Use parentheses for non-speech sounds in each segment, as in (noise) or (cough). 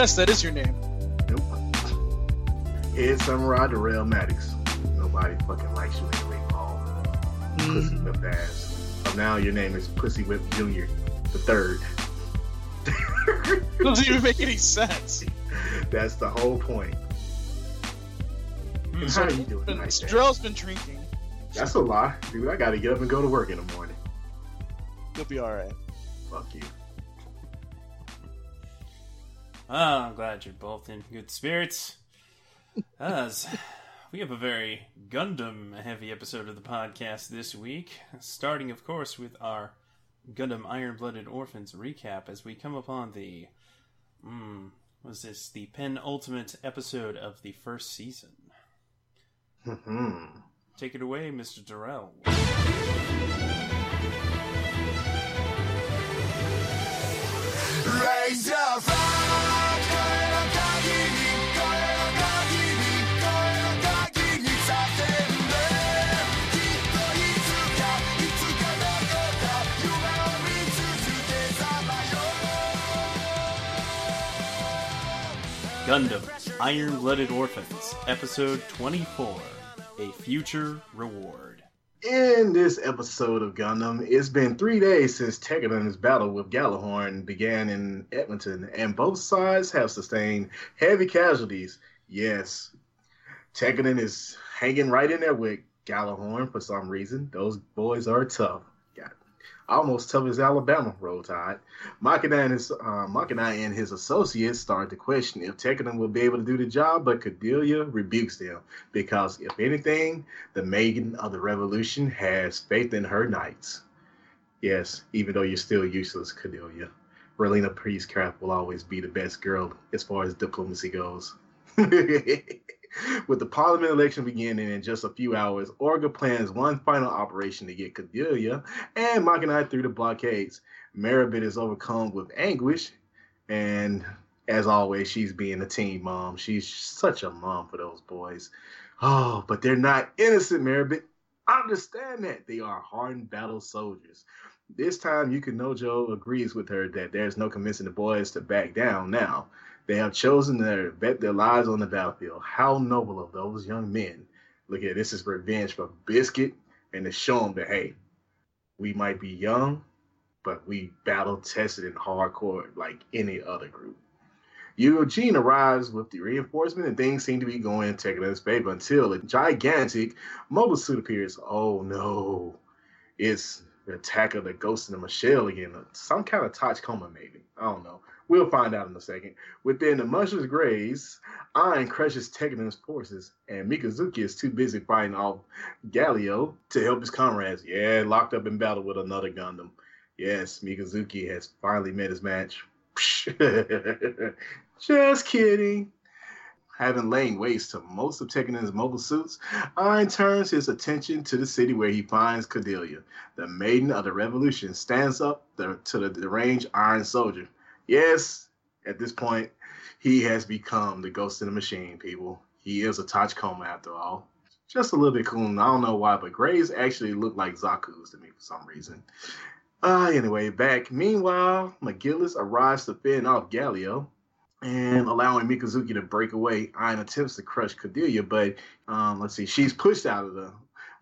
Yes, that is your name. Nope. Head Samurai Darrell Maddox. Nobody fucking likes you anyway, Paul. Pussy Mm. Whip ass. So now your name is Pussy Whip Jr. the third. (laughs) Doesn't even make any sense. That's the whole point. Hmm, How are you doing Been- tonight, Dad? Drell's been drinking. That's a lie. Dude, I gotta get up and go to work in the morning. You'll be alright. Fuck you. Ah, I'm glad you're both in good spirits. As we have a very Gundam heavy episode of the podcast this week, starting, of course, with our Gundam Iron Blooded Orphans recap as we come upon the. Hmm, was this the penultimate episode of the first season? Hmm. Take it away, Mr. Durrell. Gundam Iron Blooded Orphans, Episode 24 A Future Reward. In this episode of Gundam, it's been three days since Tekkadan's battle with Gjallarhorn began in Edmonton, and both sides have sustained heavy casualties. Yes, Tekkadan is hanging right in there with Gjallarhorn for some reason. Those boys are tough. Almost tough as Alabama, Roll Tide. Machina and his uh, and his associates start to question if Tekkadan will be able to do the job, but Kudelia rebukes them because, if anything, the Maiden of the Revolution has faith in her knights. Yes, even though you're still useless, Kudelia. Relena Peacecraft will always be the best girl as far as diplomacy goes. (laughs) (laughs) With the parliament election beginning in just a few hours, Orga plans one final operation to get Kudelia and Machina through the blockades. Merribit is overcome with anguish, and as always, she's being a teen mom. She's such a mom for those boys. Oh, but they're not innocent, Merribit. Understand that. They are hardened battle soldiers. This time, Yukinojo agrees with her that there's no convincing the boys to back down now. They have chosen to bet their lives on the battlefield. How noble of those young men. Look at this is revenge for Biscuit and to show them that, hey, we might be young, but we battle tested and hardcore like any other group. Eugene arrives with the reinforcement and things seem to be going taking his favor until a gigantic mobile suit appears. Oh no. It's the attack of the ghost in the Michelle again. Some kind of Tachikoma maybe. I don't know. We'll find out in a second. Within the Muncher's graves, Ein crushes Tekkadan's forces, and Mikazuki is too busy fighting off Gaelio to help his comrades. Yeah, locked up in battle with another Gundam. Yes, Mikazuki has finally met his match. (laughs) Just kidding. Having lain waste to most of Tekkadan's mobile suits, Ein turns his attention to the city where he finds Kudelia. The maiden of the revolution stands up to the deranged Ein soldier. Yes, at this point, he has become the ghost in the machine, people. He is a Tachikoma after all. Just a little bit cool. I don't know why, but Grays actually look like Zaku's to me for some reason. Uh, anyway, back. Meanwhile, McGillis arrives to fend off Gaelio and allowing Mikazuki to break away. Ein attempts to crush Kudelia, but um, let's see, she's pushed out of the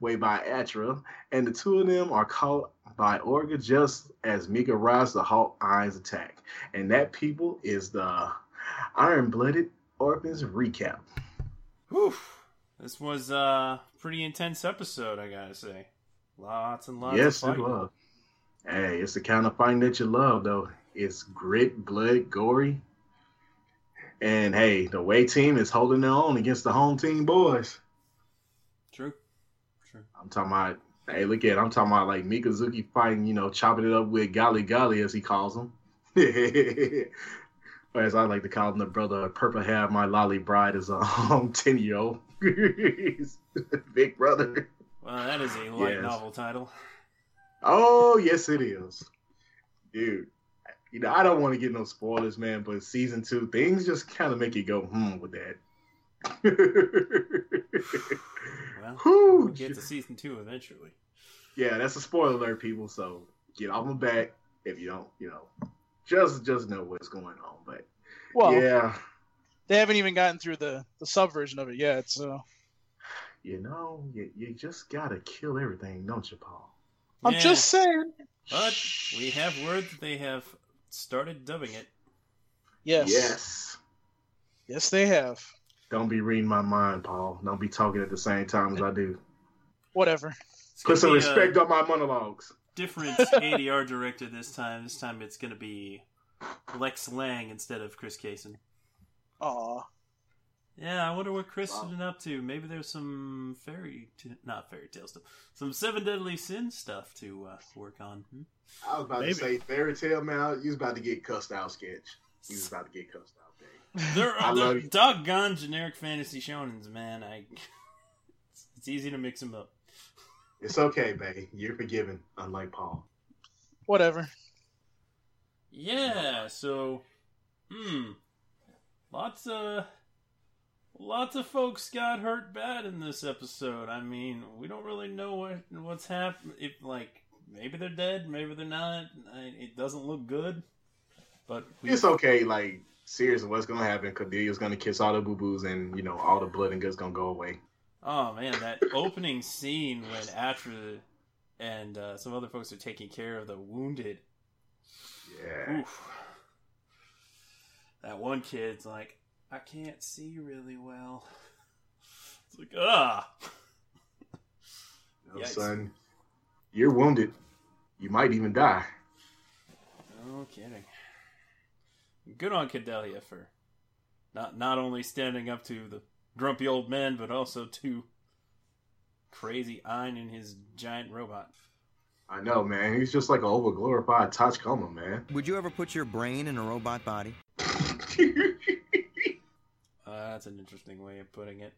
way by Atra, and the two of them are caught by Orga just as Mika arrives to halt Ein's attack. And that, people, is the Iron Blooded Orphans recap. Whew. This was a pretty intense episode, I gotta say. Lots and lots yes, of it fighting. was. Hey, it's the kind of fighting that you love, though. It's grit, blood, gory. And hey, the away team is holding their own against the home team boys. True. True. I'm talking about hey, look at it. I'm talking about like Mikazuki fighting, you know, chopping it up with Gali Gali as he calls him. (laughs) or as I like to call him, the brother Purple Hair My Lolly Bride is a um, (laughs) 10 year old. Big brother. Well, that is a light Yes. novel title. Oh, yes, it is. Dude, you know, I don't want to get no spoilers, man, but season two, things just kind of make you go, hmm, with that. (laughs) Well, Whew. we'll get to season two eventually. Yeah, that's a spoiler alert, people. So get off my back if you don't, you know, just just know what's going on. But Well, yeah, they haven't even gotten through the the sub version of it yet. So you know, you, you just gotta kill everything, don't you, Paul? I'm Yeah, just saying. But we have word that they have started dubbing it. Yes. Yes. Yes, they have. Don't be reading my mind, Paul. Don't be talking at the same time as I do. Whatever. Put some gonna be a respect on my monologues. different ADR director this time. This time it's going to be Lex Lang instead of Chris Cason. Aw. Yeah, I wonder what Chris Wow. has been up to. Maybe there's some fairy, t- not fairy tale stuff, some Seven Deadly Sin stuff to uh, work on. Hmm? I was about Maybe. to say fairy tale man. You was about to get cussed out, sketch. You was about to get cussed out, babe. There I are they're you. doggone generic fantasy shonens, man. I it's, (laughs) it's easy to mix them up. It's okay, babe. You're forgiven, unlike Paul. Whatever. Yeah, so hmm. Lots of lots of folks got hurt bad in this episode. I mean, we don't really know what what's happened if like maybe they're dead, maybe they're not. I, it doesn't look good. But we, It's okay. Like seriously, what's gonna happen? Kudelia's gonna kiss all the boo boos, and you know all the blood and guts gonna go away. Oh man, that opening scene when Atra and uh, some other folks are taking care of the wounded. Yeah. Oof. That one kid's like, I can't see really well. It's like, ah. No, Yikes. son, you're wounded. You might even die. No kidding. Good on Kudelia for not not only standing up to the grumpy old man, but also to crazy Ein and his giant robot. I know, man. He's just like an overglorified Tachikoma, man. Would you ever put your brain in a robot body? (laughs) Uh, that's an interesting way of putting it.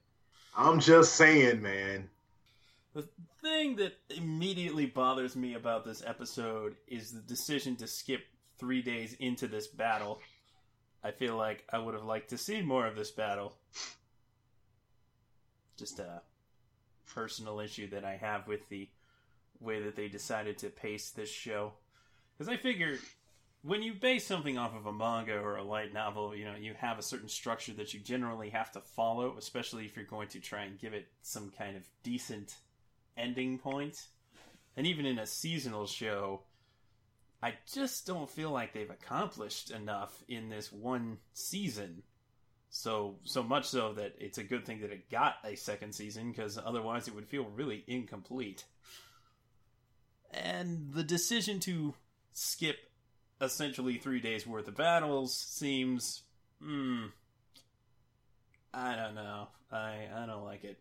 I'm just saying, man. The thing that immediately bothers me about this episode is the decision to skip three days into this battle. I feel like I would have liked to see more of this battle. Just a personal issue that I have with the way that they decided to pace this show. Because I figure when you base something off of a manga or a light novel, you know, you have a certain structure that you generally have to follow, especially if you're going to try and give it some kind of decent ending point. And even in a seasonal show, I just don't feel like they've accomplished enough in this one season. So so much so that it's a good thing that it got a second season because otherwise it would feel really incomplete. And the decision to skip essentially three days worth of battles seems, hmm, I don't know. I I don't like it.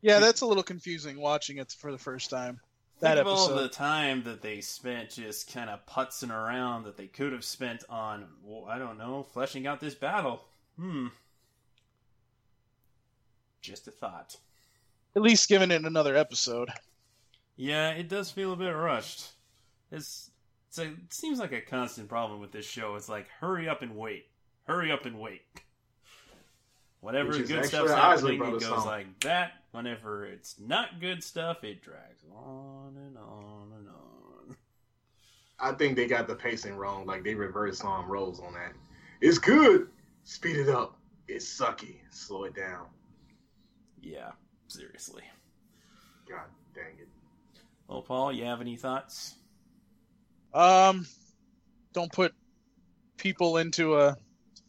Yeah, that's a little confusing watching it for the first time. That Think of all the time that they spent just kind of putzing around that they could have spent on, well, I don't know, fleshing out this battle. Hmm. Just a thought. At least giving it another episode. Yeah, it does feel a bit rushed. It's, it's a, it seems like a constant problem with this show. It's like, hurry up and wait. Hurry up and wait. Whenever Which is good actually stuff's happening, it goes song. like that. Whenever it's not good stuff, it drags on and on and on. I think they got the pacing wrong. Like they reversed song roles on that. It's good. Speed it up. It's sucky. Slow it down. Yeah, seriously. God dang it. Well, Paul, you have any thoughts? Um, don't put people into a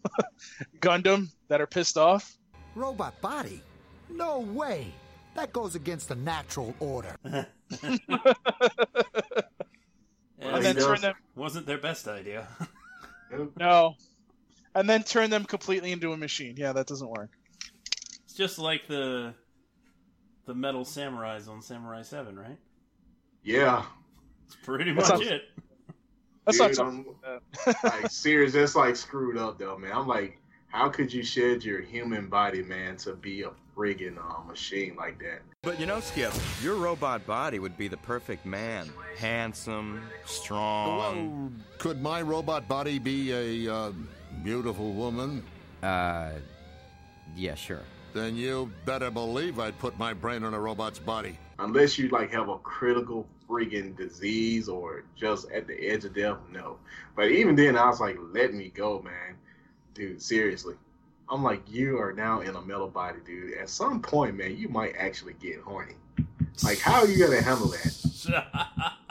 (laughs) Gundam that are pissed off. Robot body? No way. That goes against the natural order. (laughs) And then turn them wasn't their best idea. (laughs) no, and then turn them completely into a machine. Yeah, that doesn't work. it's just like the the metal samurais on Samurai Seven, right? Yeah. It's pretty That much sounds- it. That's Dude, not something. I'm- (laughs) like serious, that's like screwed up though, man. I'm like, how could you shed your human body, man, to be a friggin' uh, machine like that? But you know, Skip, your robot body would be the perfect man. Handsome, strong. Well, could my robot body be a uh, beautiful woman? Uh, yeah, sure. Then you better believe I'd put my brain in a robot's body. Unless you like have a critical friggin' disease or just at the edge of death, no. But even then, I was like, let me go, man. Dude, seriously. I'm like, you are now in a metal body, dude. At some point, man, you might actually get horny. Like, how are you gonna handle that? (laughs)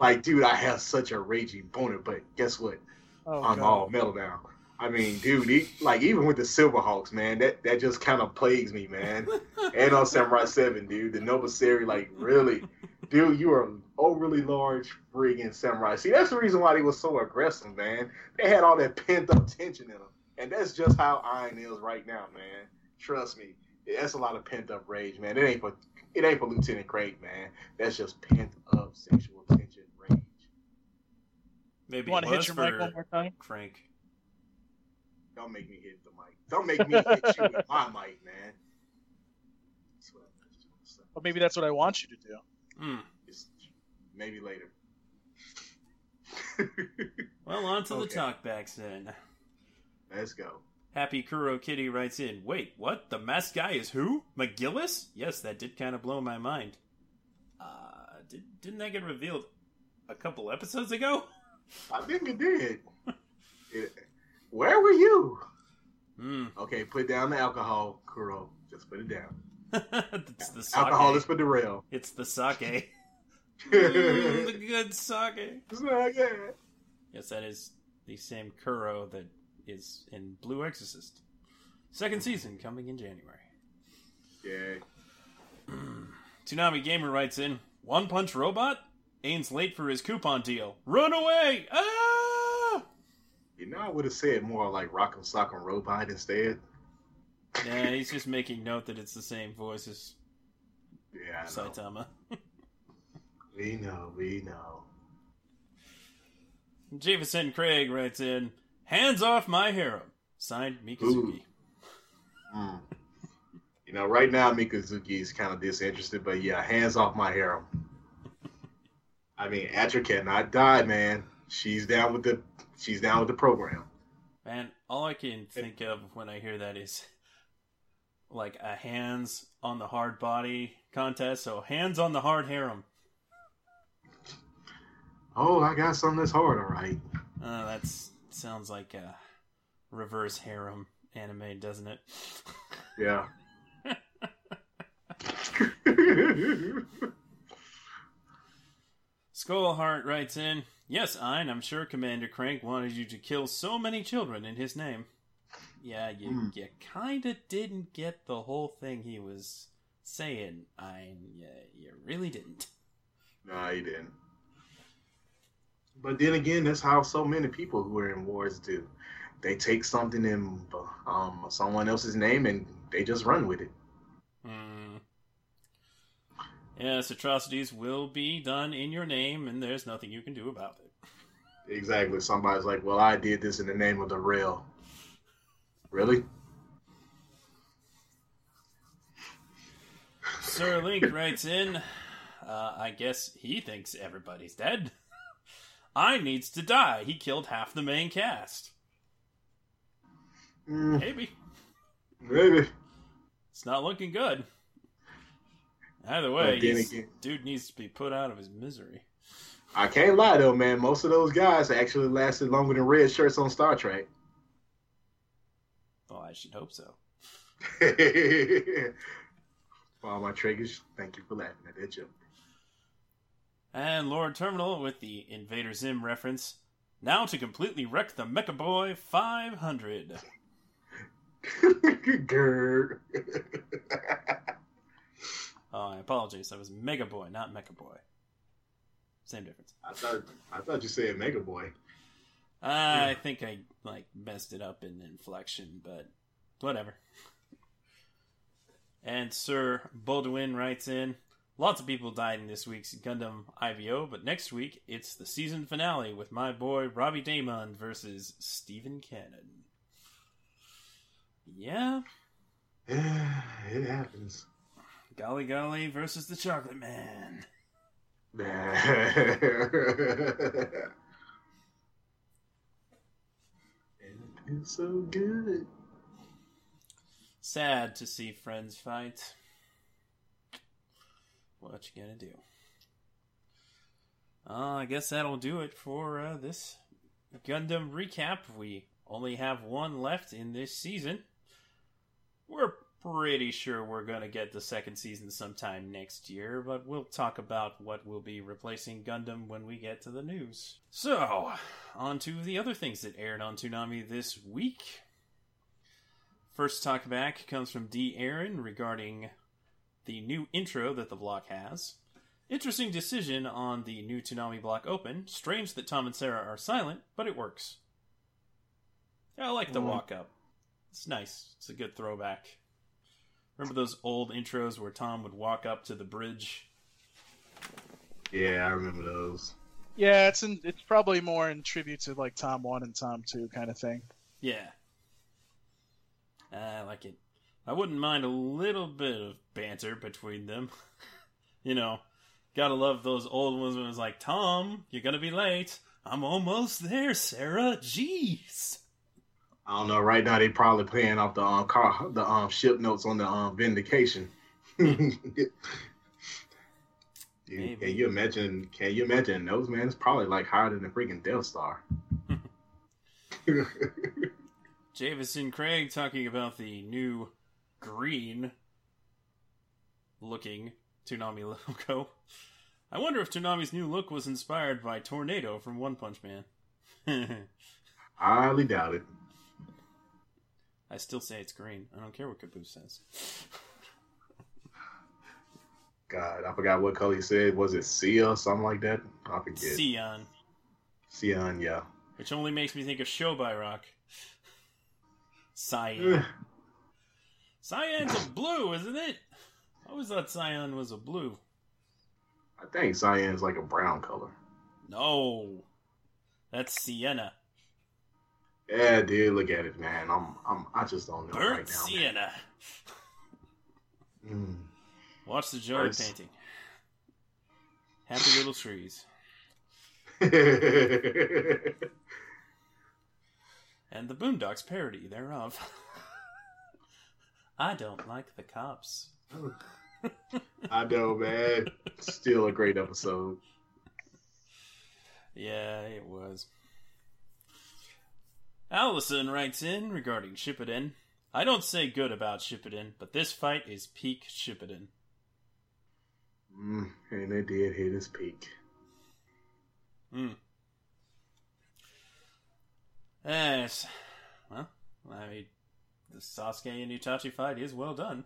Like, dude, I have such a raging boner, but guess what? Oh, I'm God. all metal now. I mean, dude, he, like even with the Silverhawks, man, that that just kind of plagues me, man. (laughs) and on Samurai Seven, dude, the Nobuseri, like really, dude, you are an overly large friggin' samurai. See, that's the reason why they was so aggressive, man. They had all that pent up tension in them, and that's just how Ein is right now, man. Trust me, that's a lot of pent up rage, man. It ain't for it ain't for Lieutenant Craig, man. That's just pent up sexual tension rage. Maybe You want to hit your mic one more time? Frank. Don't make me hit the mic. Don't make me hit you with my mic, man. That's what I just want to say. But maybe that's what I want you to do. Hmm. It's- maybe later. (laughs) Well, on to the talkbacks then. Let's go. Happy Kuro Kitty writes in, Wait, what? The masked guy is who? McGillis? Yes, that did kind of blow my mind. Uh, did, didn't that get revealed a couple episodes ago? (laughs) I think it did. It- where were you? Hmm. Okay, put down the alcohol, Kuro. Just put it down. (laughs) it's the sake. Alcohol is for the rail. It's the sake. (laughs) Mm, the good sake. good. Yes, that is the same Kuro that is in Blue Exorcist. Second season coming in January. Yeah. (clears throat) Toonami Gamer writes in One Punch Robot? Ein's late for his coupon deal. Run away! Ah! You know, I would have said more like Rock'em Sock'em Robot instead. Yeah, he's just making note that it's the same voice as Yeah, I know. Saitama. (laughs) We know, we know. Javison Craig writes in Hands off my harem. Signed Mikazuki. Mm. You know, right now Mikazuki is kind of disinterested, but yeah, hands off my harem. I mean, Atra cannot die, man. She's down with the she's down with the program. Man, all I can think of when I hear that is like a hands on the hard body contest. So hands on the hard harem. Oh, I got something that's hard, all right. Uh, that sounds like a reverse harem anime, doesn't it? Yeah. (laughs) Skullheart writes in, Yes, Ein, I'm sure Commander Crank wanted you to kill so many children in his name. Yeah, you, Hmm. you kinda didn't get the whole thing he was saying, Ein. You, you really didn't. no, he didn't. But then again, that's how so many people who are in wars do. They take something in um, someone else's name and they just run with it. Hmm. Yes, atrocities will be done in your name, and there's nothing you can do about it. Exactly. Somebody's like, "Well, I did this in the name of the rail." Really? Sir Link writes in, uh, I guess he thinks everybody's dead. I needs to die. He killed half the main cast. Mm, Maybe. maybe. It's not looking good. Either way, dude needs to be put out of his misery. I can't lie though, man. Most of those guys actually lasted longer than red shirts on Star Trek. Well, I should hope so. (laughs) For all my triggers, thank you for laughing at that joke. And Lord Terminal with the Invader Zim reference. Now to completely wreck the Mecha Boy 500. (laughs) Grr. (laughs) Oh, I apologize. That was Mega Boy, not Mecha Boy. Same difference. I thought I thought you said Mega Boy. I think I like messed it up in inflection, but whatever. And Sir Baldwin writes in Lots of people died in this week's Gundam IBO, but next week it's the season finale with my boy Robbie Daymond versus Stephen Cannon. Yeah, (sighs) it happens. Golly Golly versus the Chocolate Man. (laughs) it's so good. Sad to see friends fight. What you gonna do? Uh, I guess that'll do it for uh, this Gundam recap. We only have one left in this season. We're pretty sure we're going to get the second season sometime next year, but we'll talk about what will be replacing Gundam when we get to the news. So, on to the other things that aired on Toonami this week. First talk back comes from D. Aaron regarding the new intro that the block has. Interesting decision on the new Toonami block open. Strange that Tom and Sarah are silent, but it works. Yeah, I like the Mm. walk up. It's nice. It's a good throwback. Remember those old intros where Tom would walk up to the bridge? Yeah, I remember those. Yeah, it's in, it's probably more in tribute to like Tom One and Tom Two kind of thing. Yeah. I like it. I wouldn't mind a little bit of banter between them. (laughs) you know, gotta love those old ones when it's like, Tom, you're gonna be late. I'm almost there, Sarah. Jeez. I don't know. Right now, they probably playing off the um car, the um ship notes on the um vindication. (laughs) Dude, Maybe. can you imagine? Can you imagine those man? It's probably like higher than the freaking Death Star. (laughs) Javison Craig talking about the new green looking Toonami (laughs) logo. I wonder if Toonami's new look was inspired by Tornado from One Punch Man. (laughs) Highly doubt it. I still say it's green. I don't care what Caboose says. (laughs) God, I forgot what color he said. Was it Sia or something like that? I forget. Sion, Sion, yeah. which only makes me think of Show by Rock. Cyan. Cyan's a blue, isn't it? I always thought Cyan was a blue. I think Cyan's like a brown color. No, that's Sienna. Yeah, dude, look at it, man. I'm, I'm, I just don't know Burnt right now. Sienna. man. Watch the Joey Nice. painting. Happy little trees. Mm. (laughs) And the Boondocks parody thereof. (laughs) I don't like the cops. (laughs) I know, man. Still a great episode. Yeah, it was. Allison writes in regarding Shippuden. I don't say good about Shippuden, but this fight is peak Shippuden. Mm, and it did hit its peak. Hmm. Yes. Well, I mean, the Sasuke and Itachi fight is well done.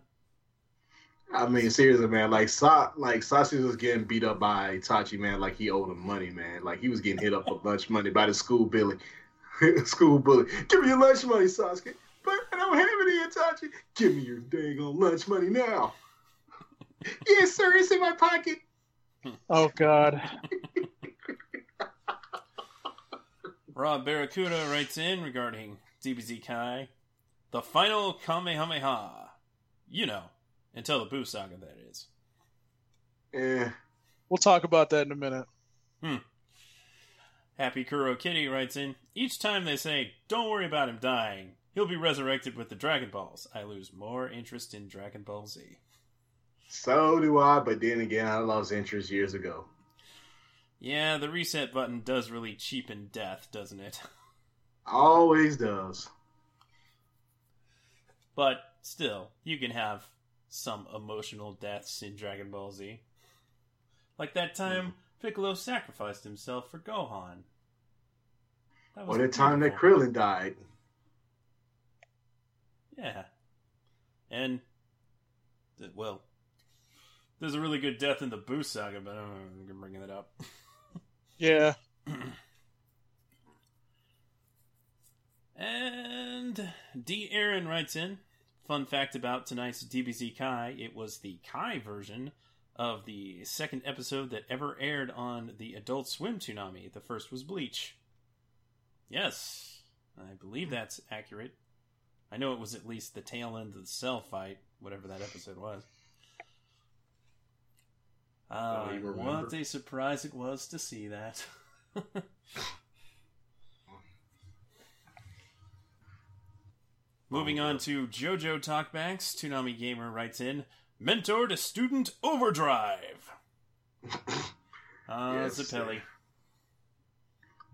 I mean, seriously, man. Like, Sa- like Sasuke was getting beat up by Itachi, man. Like he owed him money, man. Like he was getting hit up for lunch money by the school bully. (laughs) school bully. Give me your lunch money, Sasuke. But I don't have any, Itachi. Give me your dang on lunch money now. (laughs) yes, sir. It's in my pocket. Oh God. (laughs) Rob Barracuda writes in regarding DBZ Kai. The final Kamehameha. You know, until the Buu Saga, that is. Eh. We'll talk about that in a minute. Happy Kuro Kitty writes in Each time they say, don't worry about him dying, he'll be resurrected with the Dragon Balls, I lose more interest in Dragon Ball Z. So do I. But then again, I lost interest years ago. Yeah, the reset button does really cheapen death, doesn't it? (laughs) Always does. But still, you can have some emotional deaths in Dragon Ball Z. Like that time mm-hmm. Piccolo sacrificed himself for Gohan. That Or the time that. Krillin died. Yeah. And, well, there's a really good death in the Buu saga, but I don't know if I'm bringing that up. (laughs) Yeah. (clears throat) And D. Aaron writes in Fun fact about tonight's DBZ Kai it was the Kai version of the second episode that ever aired on the Adult Swim Toonami. The first was Bleach. Yes, I believe that's accurate. I know it was at least the tail end of the cell fight, whatever that episode was. Uh, Don't even remember. what a surprise it was to see that. (laughs) Moving on to JoJo Talkbacks, Toonami Gamer writes in Mentor to Student Overdrive. Ah, (coughs) Yes, Zeppeli.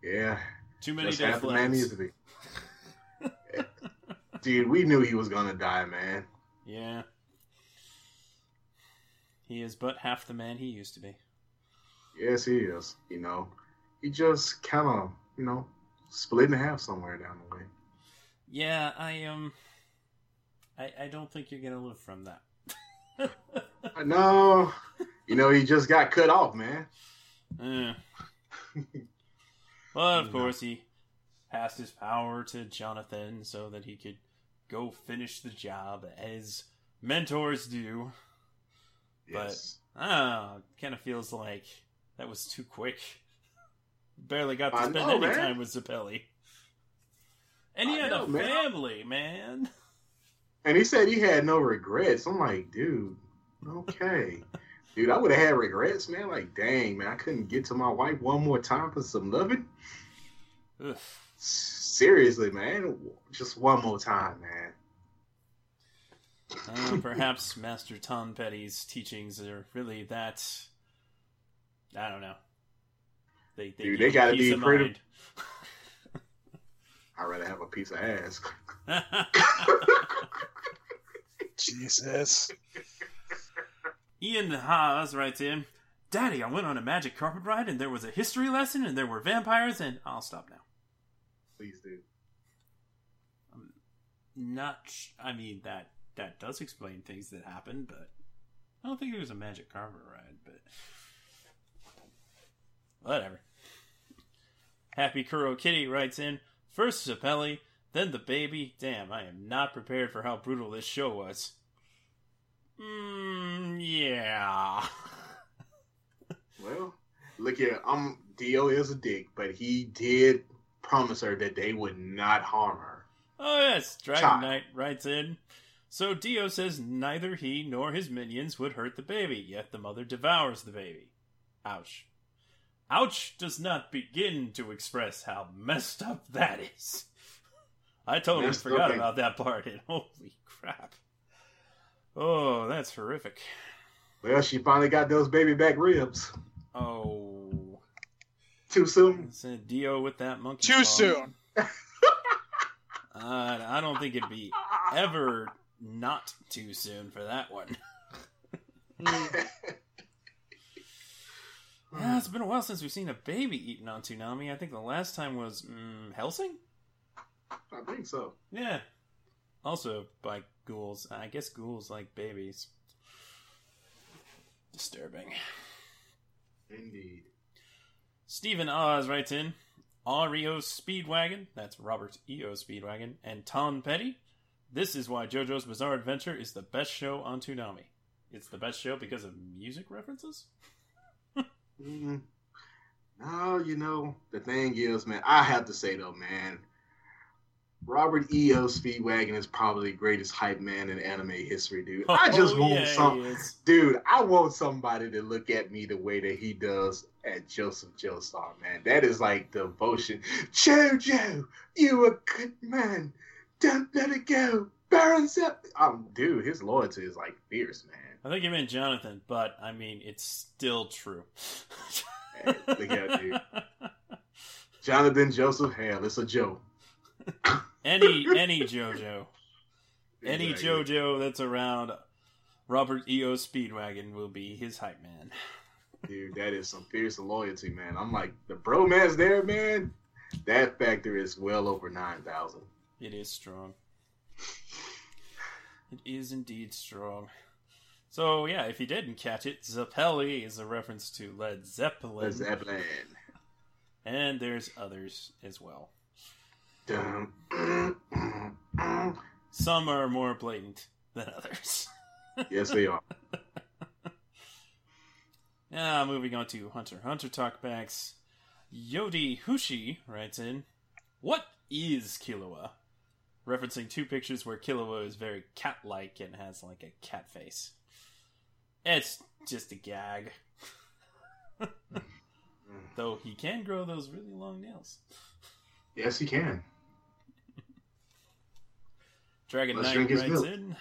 Yeah. Too many That's death man needs to be. Dude, we knew he was gonna die, man. Yeah. He is but half the man he used to be. Yes, he is. You know, he just kind of, you know, split in half somewhere down the way. Yeah, I um I I don't think you're gonna live from that. No, you know, he just got cut off, man. Eh. (laughs) well, of course, he passed his power to Jonathan so that he could go finish the job as mentors do. Yes. Ah, kind of feels like that was too quick. Barely got to I spend know, any man. time with Zeppeli. And he I had know, a man. family, man. And he said he had no regrets. I'm like, dude, okay. dude, I would have had regrets, man. Like, dang, man, I couldn't get to my wife one more time for some loving. Ugh. Seriously, man. Just one more time, man. Uh, perhaps Master Tom Petty's teachings are really that. I don't know. They, they, Dude, they gotta be of pretty- mind. (laughs) I'd rather have a piece of ass. Jesus. Ian Haas writes in Daddy, I went on a magic carpet ride and there was a history lesson and there were vampires and I'll stop now. Please do. I'm Not, sh- I mean, that that does explain things that happened, but I don't think it was a magic carpet ride, but whatever. Happy Kuro Kitty writes in First Zeppeli, then the baby. Damn, I am not prepared for how brutal this show was. Mmm, yeah. (laughs) Well, look here. I'm Dio is a dick, but he did promise her that they would not harm her. Oh yes, Dragon Child. Knight writes in. So Dio says neither he nor his minions would hurt the baby, yet the mother devours the baby. Ouch. Ouch does not begin to express how messed up that is. I totally Messed forgot ain't- about that part, and holy crap. Oh, that's horrific. Well, she finally got those baby back ribs. Oh. Too soon. Said Dio with that monkey. Too paw. soon. Uh, I don't think it'd be ever not too soon for that one. (laughs) Yeah, it's been a while since we've seen a baby eaten on Toonami. I think the last time was mm, Hellsing. I think so. Yeah, also by ghouls. I guess ghouls like babies. Disturbing. Indeed. Stephen Oz writes in REO Speedwagon, that's Robert E.O. Speedwagon, and Tom Petty. This is why JoJo's Bizarre Adventure is the best show on Toonami. It's the best show because of music references? Mm, no, you know, the thing is, man, I have to say though, man, Robert E.O. Speedwagon is probably the greatest hype man in anime history, dude. I just Oh, want yeah, some, dude. I want somebody to look at me the way that he does at Joseph Joestar, man. That is like devotion. Jojo, you a good man. Don't let it go. Baron Zepp. Um, dude, his loyalty is like fierce, man. I think you meant Jonathan, but I mean, it's still true. Look at that. Jonathan Joseph Hale, it's a Joe. any any JoJo, any Exactly. JoJo that's around Robert E.O. Speedwagon will be his hype man. Dude, that is some fierce loyalty, man. I'm like, the bromance there, man, that factor is well over 9,000. It is strong. It is indeed strong. So yeah, if you didn't catch it, Zeppeli is a reference to Led Zeppelin. Led Zeppelin. And there's others as well. Some are more blatant than others. (laughs) yes, they are. Ah, moving on to Hunter Hunter talkbacks. Yodi Hushi writes in, What is Killua? Referencing two pictures where Killua is very cat like and has like a cat face. It's just a gag. (laughs) Though he can grow those really long nails. Yes, he can. Dragon Let's Knight writes milk. in,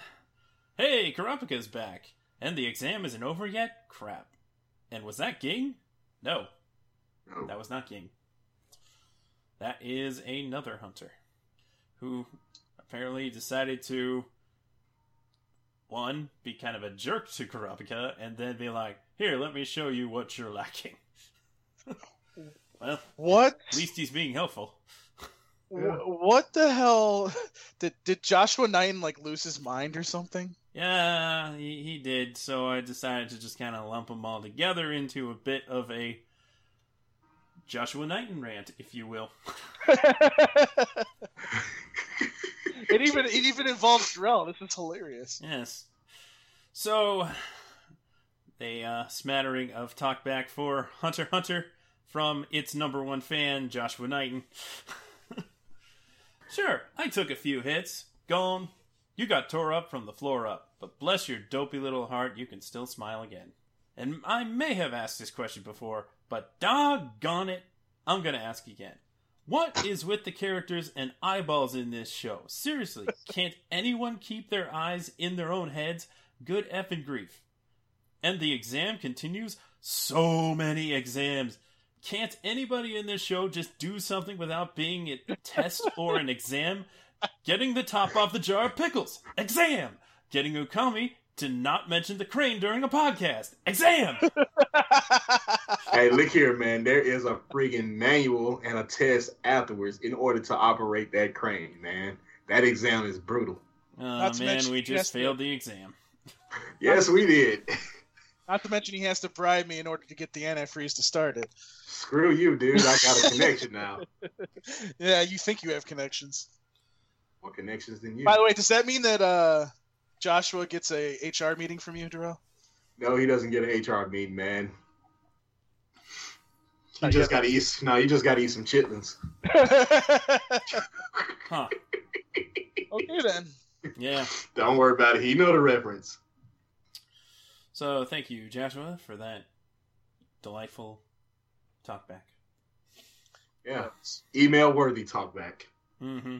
Hey, Kurapika's back. And the exam isn't over yet? Crap. And was that Ging? No, No. that was not Ging. That is another hunter who apparently decided to one be kind of a jerk to Kurapika and then be like, "Here, let me show you what you're lacking." (laughs) well, What? at least he's being helpful. Wh- What the hell? (laughs) Did did Joshua Knighton like lose his mind or something? Yeah, he, he did. So I decided to just kind of lump them all together into a bit of a Joshua Knighton rant, if you will. (laughs) It even it even involves Drell. This is hilarious. Yes. So, a uh, smattering of talkback for Hunter Hunter from its number one fan, Joshua Knighton. (laughs) sure, I took a few hits. Gone. You got tore up from the floor up, but bless your dopey little heart, you can still smile again. And I may have asked this question before, but doggone it, I'm gonna ask again. What is with the characters and eyeballs in this show? Seriously, can't anyone keep their eyes in their own heads? Good effing grief. And the exam continues. So many exams. Can't anybody in this show just do something without being a test or an exam? Getting the top off the jar of pickles. Exam. Getting Ukami to not mention the crane during a podcast. Exam. (laughs) hey, look here, man. There is a friggin' manual and a test afterwards in order to operate that crane, man. That exam is brutal. Oh Not to man, mention we he has just to- failed the exam. (laughs) Yes, we did. Not to mention he has to bribe me in order to get the antifreeze to start it. Screw you, dude. I got a (laughs) connection now. Yeah, you think you have connections. More connections than you. By the way, does that mean that uh, Joshua gets a HR meeting from you, Darrell? No, he doesn't get an HR meeting, man. He just got to eat. No, he just got to eat some chitlins. (laughs) Huh. okay then. Yeah. Don't worry about it. He know the reference. So thank you, Joshua, for that delightful talkback. Yeah. Email worthy talkback. Mm-hmm.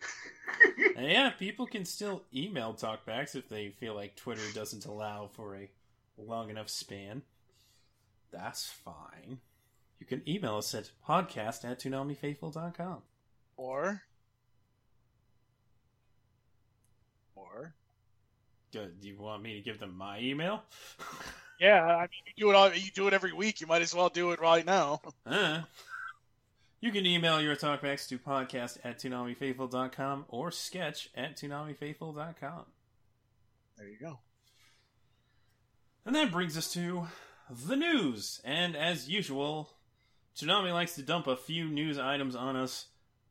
(laughs) (laughs) Yeah, people can still email talkbacks if they feel like Twitter doesn't allow for a long enough span. That's fine. You can email us at podcast at toonamifaithful.com. Or. Or. Good. Do you want me to give them my email? Yeah, I mean, you do it all. You do it every week. You might as well do it right now. (laughs) Uh, you can email your talkbacks to podcast at toonamifaithful.com or sketch at toonamifaithful.com. There you go. And that brings us to the news. And as usual, Toonami likes to dump a few news items on us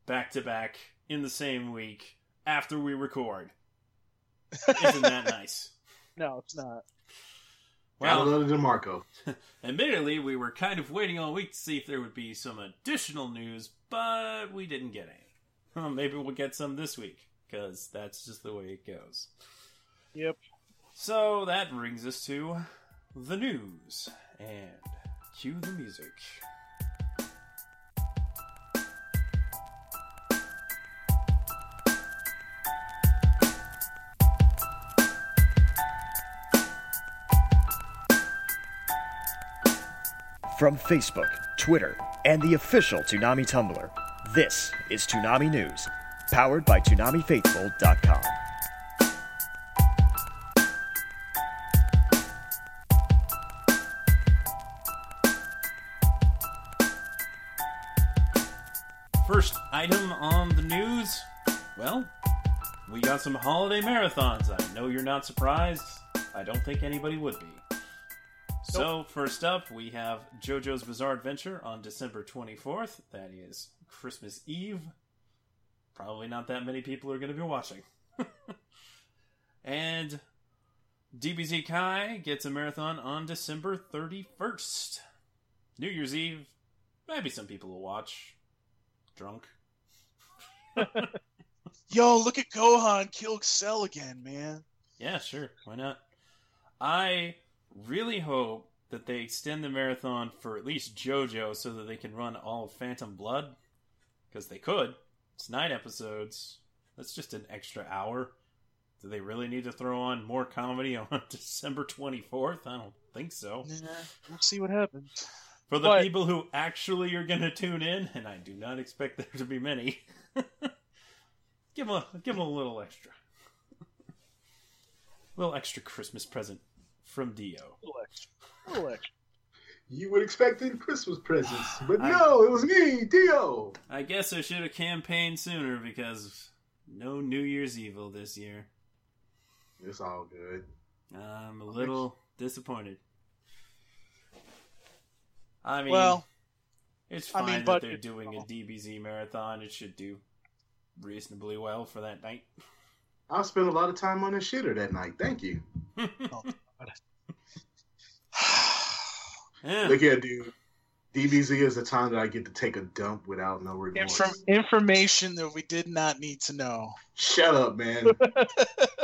back to back in the same week after we record. Isn't that (laughs) nice? No, it's not. Gotta Well, love DeMarco. (laughs) admittedly, we were kind of waiting all week to see if there would be some additional news, but we didn't get any. (laughs) Well, maybe we'll get some this week, because that's just the way it goes. Yep. So that brings us to the news. And cue the music. From Facebook, Twitter, and the official Toonami Tumblr, this is Toonami News, powered by ToonamiFaithful.com. First item on the news. Well, we got some holiday marathons. I know you're not surprised. I don't think anybody would be. So, first up, we have JoJo's Bizarre Adventure on December 24th. That is Christmas Eve. Probably not that many people are going to be watching. (laughs) and DBZ Kai gets a marathon on December 31st. New Year's Eve, maybe some people will watch. Drunk. (laughs) Yo, look at Gohan kill Cell again, man. Yeah, sure. Why not? I really hope that they extend the marathon for at least JoJo so that they can run all of Phantom Blood. Because they could. It's nine episodes. That's just an extra hour. Do they really need to throw on more comedy (laughs) on December 24th? I don't think so. Yeah, we'll see what happens. For the But- people who actually are going to tune in, and I do not expect there to be many, (laughs) give them a, give them a little extra. (laughs) little extra Christmas present from Dio. A little extra. A little extra. You would expect in Christmas presents, but I- no, it was me, Dio. I guess I should have campaigned sooner because no New Year's Evil this year. It's all good. I'm a little disappointed. I mean, Well, it's I fine mean, that but they're doing a DBZ marathon. It should do reasonably well for that night. I spent a lot of time on the shitter that night. Thank you. (laughs) Oh. Yeah. Look at dude. DBZ is the time that I get to take a dump without no remorse. Inform- information that we did not need to know. Shut up, man.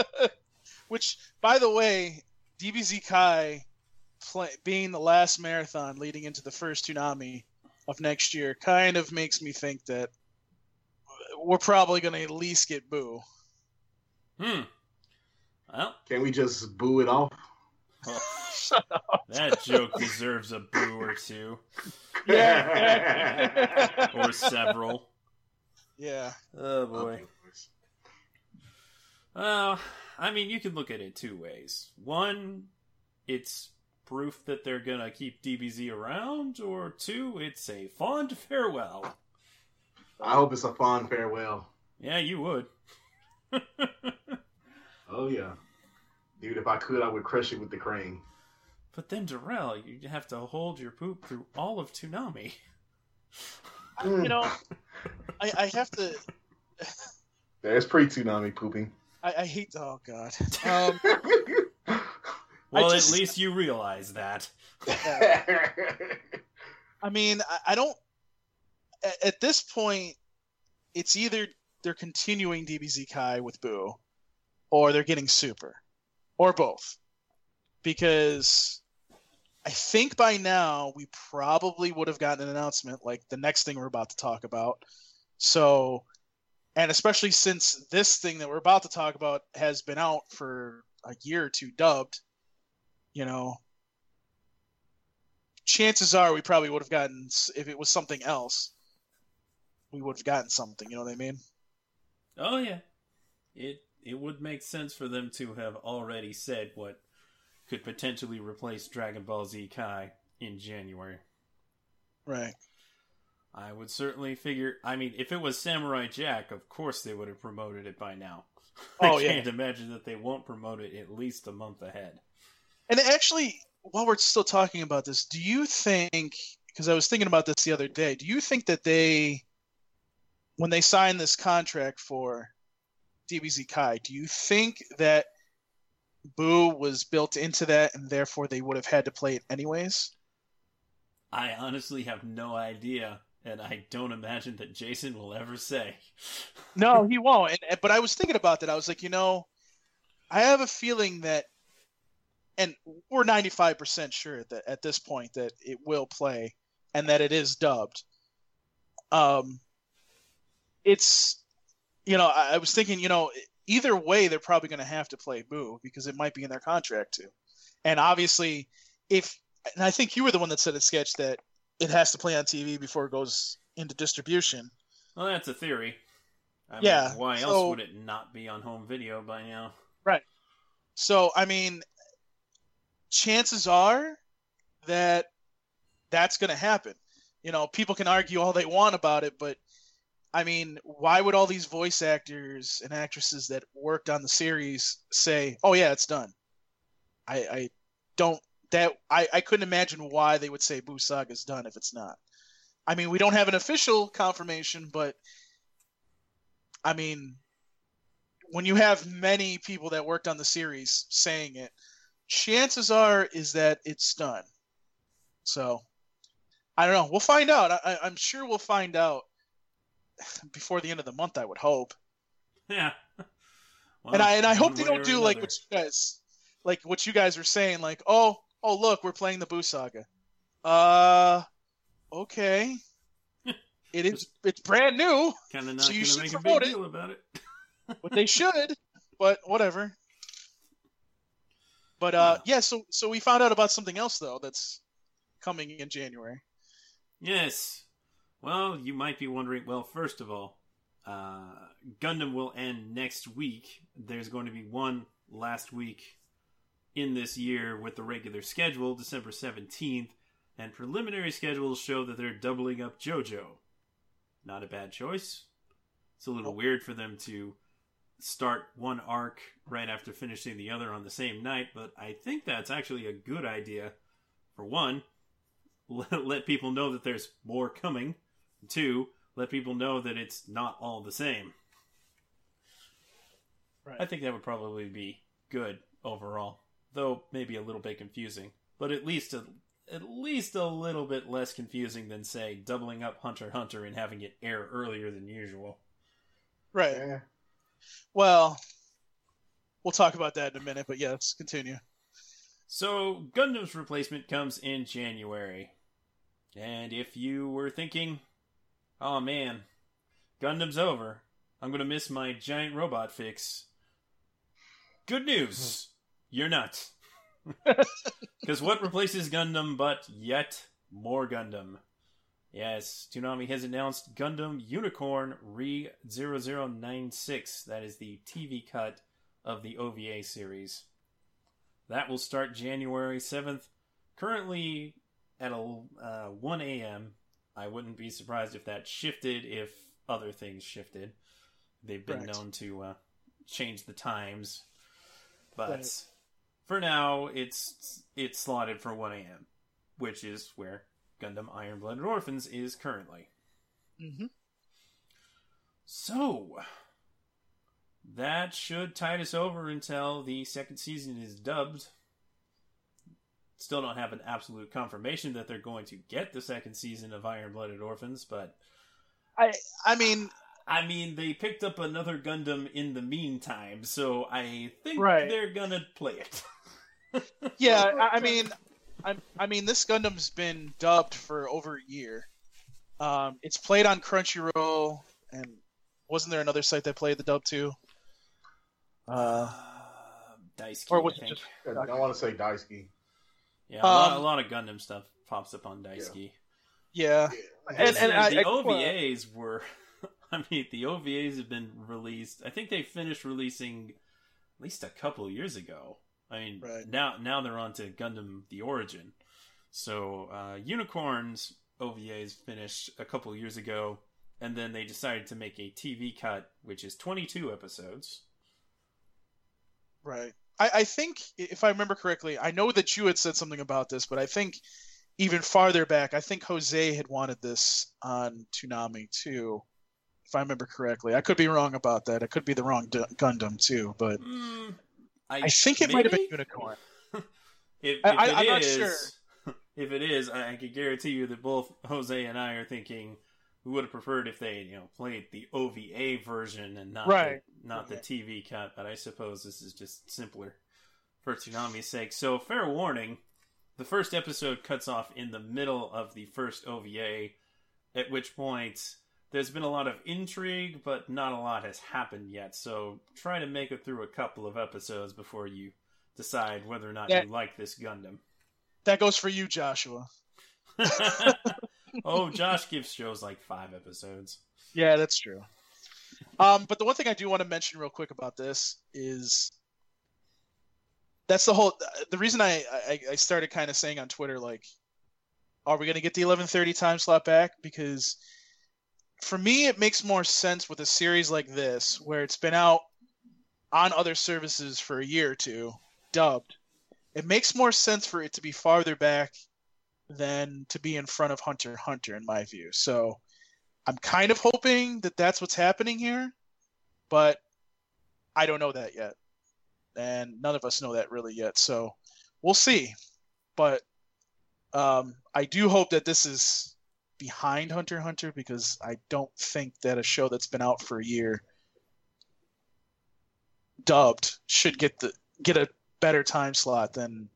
(laughs) Which, by the way, DBZ Kai play, being the last marathon leading into the first Toonami of next year kind of makes me think that we're probably going to at least get Buu. Hmm. Well, Can we just boo it off? Shut up. that joke deserves a boo or two, Yeah. or several. yeah. Oh boy. Well, I mean, you can look at it two ways. One, it's proof that they're gonna keep DBZ around, or two, it's a fond farewell. I hope it's a fond farewell. Yeah, you would. (laughs) Oh yeah, dude. If I could, I would crush it with the crane. But then, Darrell, you have to hold your poop through all of Toonami. You know, I, I have to. (laughs) There's pre-Toonami pooping. I, I hate. Oh God. (laughs) Um, Well, just- at least you realize that. I mean, I, I don't. At, at this point, it's either they're continuing DBZ Kai with Buu, or they're getting Super, or both, because I think by now we probably would have gotten an announcement like the next thing we're about to talk about. So, and especially since this thing that we're about to talk about has been out for a year or two dubbed, you know, chances are we probably would have gotten if it was something else we would have gotten something. You know what i mean? Oh yeah, it it would make sense for them to have already said what could potentially replace Dragon Ball Z Kai in January. right I would certainly figure. I mean, if it was Samurai Jack, of course they would have promoted it by now. (laughs) Oh, I can't imagine that they won't promote it at least a month ahead. and actually while we're still talking about this do you think because i was thinking about this the other day do you think that they when they signed this contract for dbz kai do you think that Buu was built into that and therefore they would have had to play it anyways I honestly have no idea, and I don't imagine that Jason will ever say. (laughs) No, he won't. And, but I was thinking about that. I was like, you know, I have a feeling that, and we're ninety five percent sure that at this point that it will play and that it is dubbed. Um, it's, you know, I, I was thinking, you know, either way, they're probably going to have to play Buu because it might be in their contract too. And obviously, if and I think you were the one that said it, sketch that it has to play on TV before it goes into distribution. Well, that's a theory. I mean, Yeah, why so- else would it not be on home video by now? Right. So, I mean, chances are that that's going to happen. You know, people can argue all they want about it, but I mean, why would all these voice actors and actresses that worked on the series say, "Oh yeah, it's done"? I, I don't that I, I couldn't imagine why they would say Buu Saga's done if it's not. I mean, we don't have an official confirmation, but I mean, when you have many people that worked on the series saying it, chances are is that it's done. So I don't know. We'll find out. I, I'm sure we'll find out (laughs) before the end of the month. I would hope. Yeah. Well, (laughs) and I and I hope they don't do like what you guys like what you guys are saying. Like, oh, oh, look, we're playing the Buu Saga. Uh, okay. (laughs) it is. It's brand new, kind of not so you going to should make a promote big it. deal about it. but they should. But whatever. But uh, yeah. So so we found out about something else though that's coming in January. Yes. Well, you might be wondering. Well, first of all, uh, Gundam will end next week. There's going to be one last week in this year with the regular schedule, December 17th, and preliminary schedules show that they're doubling up JoJo. Not a bad choice. It's a little weird for them to start one arc right after finishing the other on the same night, but I think that's actually a good idea. For one, (laughs) let, let people know that there's more coming. Two, let people know that it's not all the same. Right. I think that would probably be good overall, though maybe a little bit confusing, but at least a, at least a little bit less confusing than say doubling up Hunter Hunter and having it air earlier than usual. Right. Yeah. Well, we'll talk about that in a minute. But yes, continue. So, Gundam's replacement comes in January. And if you were thinking, oh man, Gundam's over, I'm to miss my giant robot fix, good news, you're not. (laughs) Because what replaces Gundam but yet more Gundam? Yes, Toonami has announced Gundam Unicorn Re 0096. That is the TV cut of the OVA series. That will start January 7th. Currently at a, uh, 1 a.m. I wouldn't be surprised if that shifted if other things shifted. They've been known to uh, change the times. But Right. for now, it's it's slotted for 1 a.m., which is where Gundam Iron Blooded Orphans is currently. Mm-hmm. So, that should tide us over until the second season is dubbed. Still don't have an absolute confirmation that they're going to get the second season of Iron Blooded Orphans, but I I mean, I mean, they picked up another Gundam in the meantime, so I think Right. they're gonna play it. (laughs) yeah. I, I mean, I I mean, this Gundam's been dubbed for over a year. Um, it's played on Crunchyroll, and wasn't there another site that played the dub too? Uh, Daisuki, or was I it think. just I want to say Daisuki. Yeah, a, lot, a Um, lot of Gundam stuff pops up on Daisuki. yeah? And, And- and the I- OVAs were, (laughs) I mean, the OVAs have been released. I think they finished releasing at least a couple of years ago. I mean, Right. now now they're on to Gundam: The Origin. So uh, Unicorns OVAs finished a couple of years ago, and then they decided to make a TV cut, which is 22 episodes. Right. I, I think, if I remember correctly, I know that you had said something about this, but I think even farther back, I think Jose had wanted this on Toonami too, if I remember correctly. I could be wrong about that. It could be the wrong D- Gundam too, but Mm, I think it might have been? Unicorn. (laughs) If, I- if I- it I'm not sure. (laughs) if it is, I I can guarantee you that both Jose and I are thinking we would have preferred if they, you know, played the OVA version and not Right. the, not the TV cut. But I suppose this is just simpler for Toonami's sake. So fair warning: the first episode cuts off in the middle of the first OVA, at which point. There's been a lot of intrigue, but not a lot has happened yet. So try to make it through a couple of episodes before you decide whether or not Yeah. you like this Gundam. That goes for you, Joshua. (laughs) (laughs) oh, Josh gives shows like five episodes. Yeah, that's true. Um, but the one thing I do want to mention real quick about this is that's the whole the reason I I, I started kind of saying on Twitter like, are we going to get the 11:30 time slot back? Because for me, it makes more sense with a series like this where it's been out on other services for a year or two, dubbed, it makes more sense for it to be farther back than to be in front of Hunter Hunter, in my view. So I'm kind of hoping that that's what's happening here, but I don't know that yet. And none of us know that really yet. So we'll see. But um, I do hope that this is behind Hunter Hunter because I don't think that a show that's been out for a year dubbed should get the get a better time slot than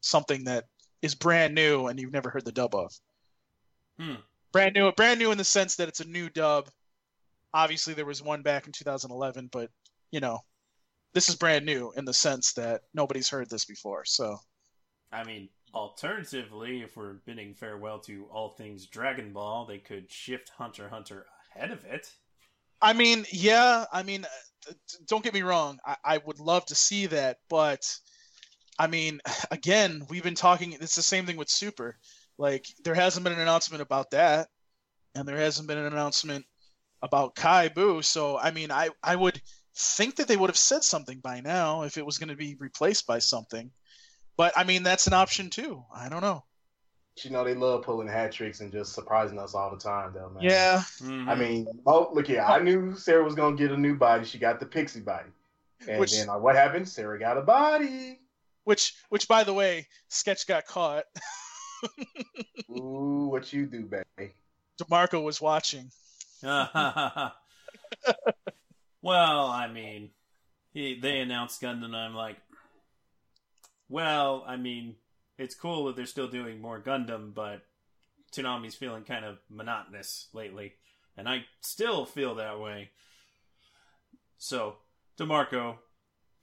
something that is brand new and you've never heard the dub of. Hmm. Brand new, brand new in the sense that it's a new dub. Obviously, there was one back in 2011, but you know, this is brand new in the sense that nobody's heard this before. So, I mean, alternatively, if we're bidding farewell to all things Dragon Ball, they could shift Hunter Hunter ahead of it. I mean, yeah, I mean, uh, don't get me wrong. I, I would love to see that, but I mean, (sighs) again, we've been talking. It's the same thing with Super. Like, there hasn't been an announcement about that, and there hasn't been an announcement about Kai Buu. So, I mean, I I would think that they would have said something by now if it was going to be replaced by something. But I mean, that's an option too. I don't know. You know, they love pulling hat tricks and just surprising us all the time, though, man. Yeah. Mhm. I mean, oh, look here. I knew Sarah was gonna get a new body. She got the pixie body, and Which- then uh, what happened? Sarah got a body. Which, which, by the way, Sketch got caught. (laughs) Ooh, what you do, baby? DeMarco was watching. (laughs) well, I mean, he, they announced Gundam, and I'm like, well, I mean, it's cool that they're still doing more Gundam, but Toonami's feeling kind of monotonous lately, and I still feel that way. So, DeMarco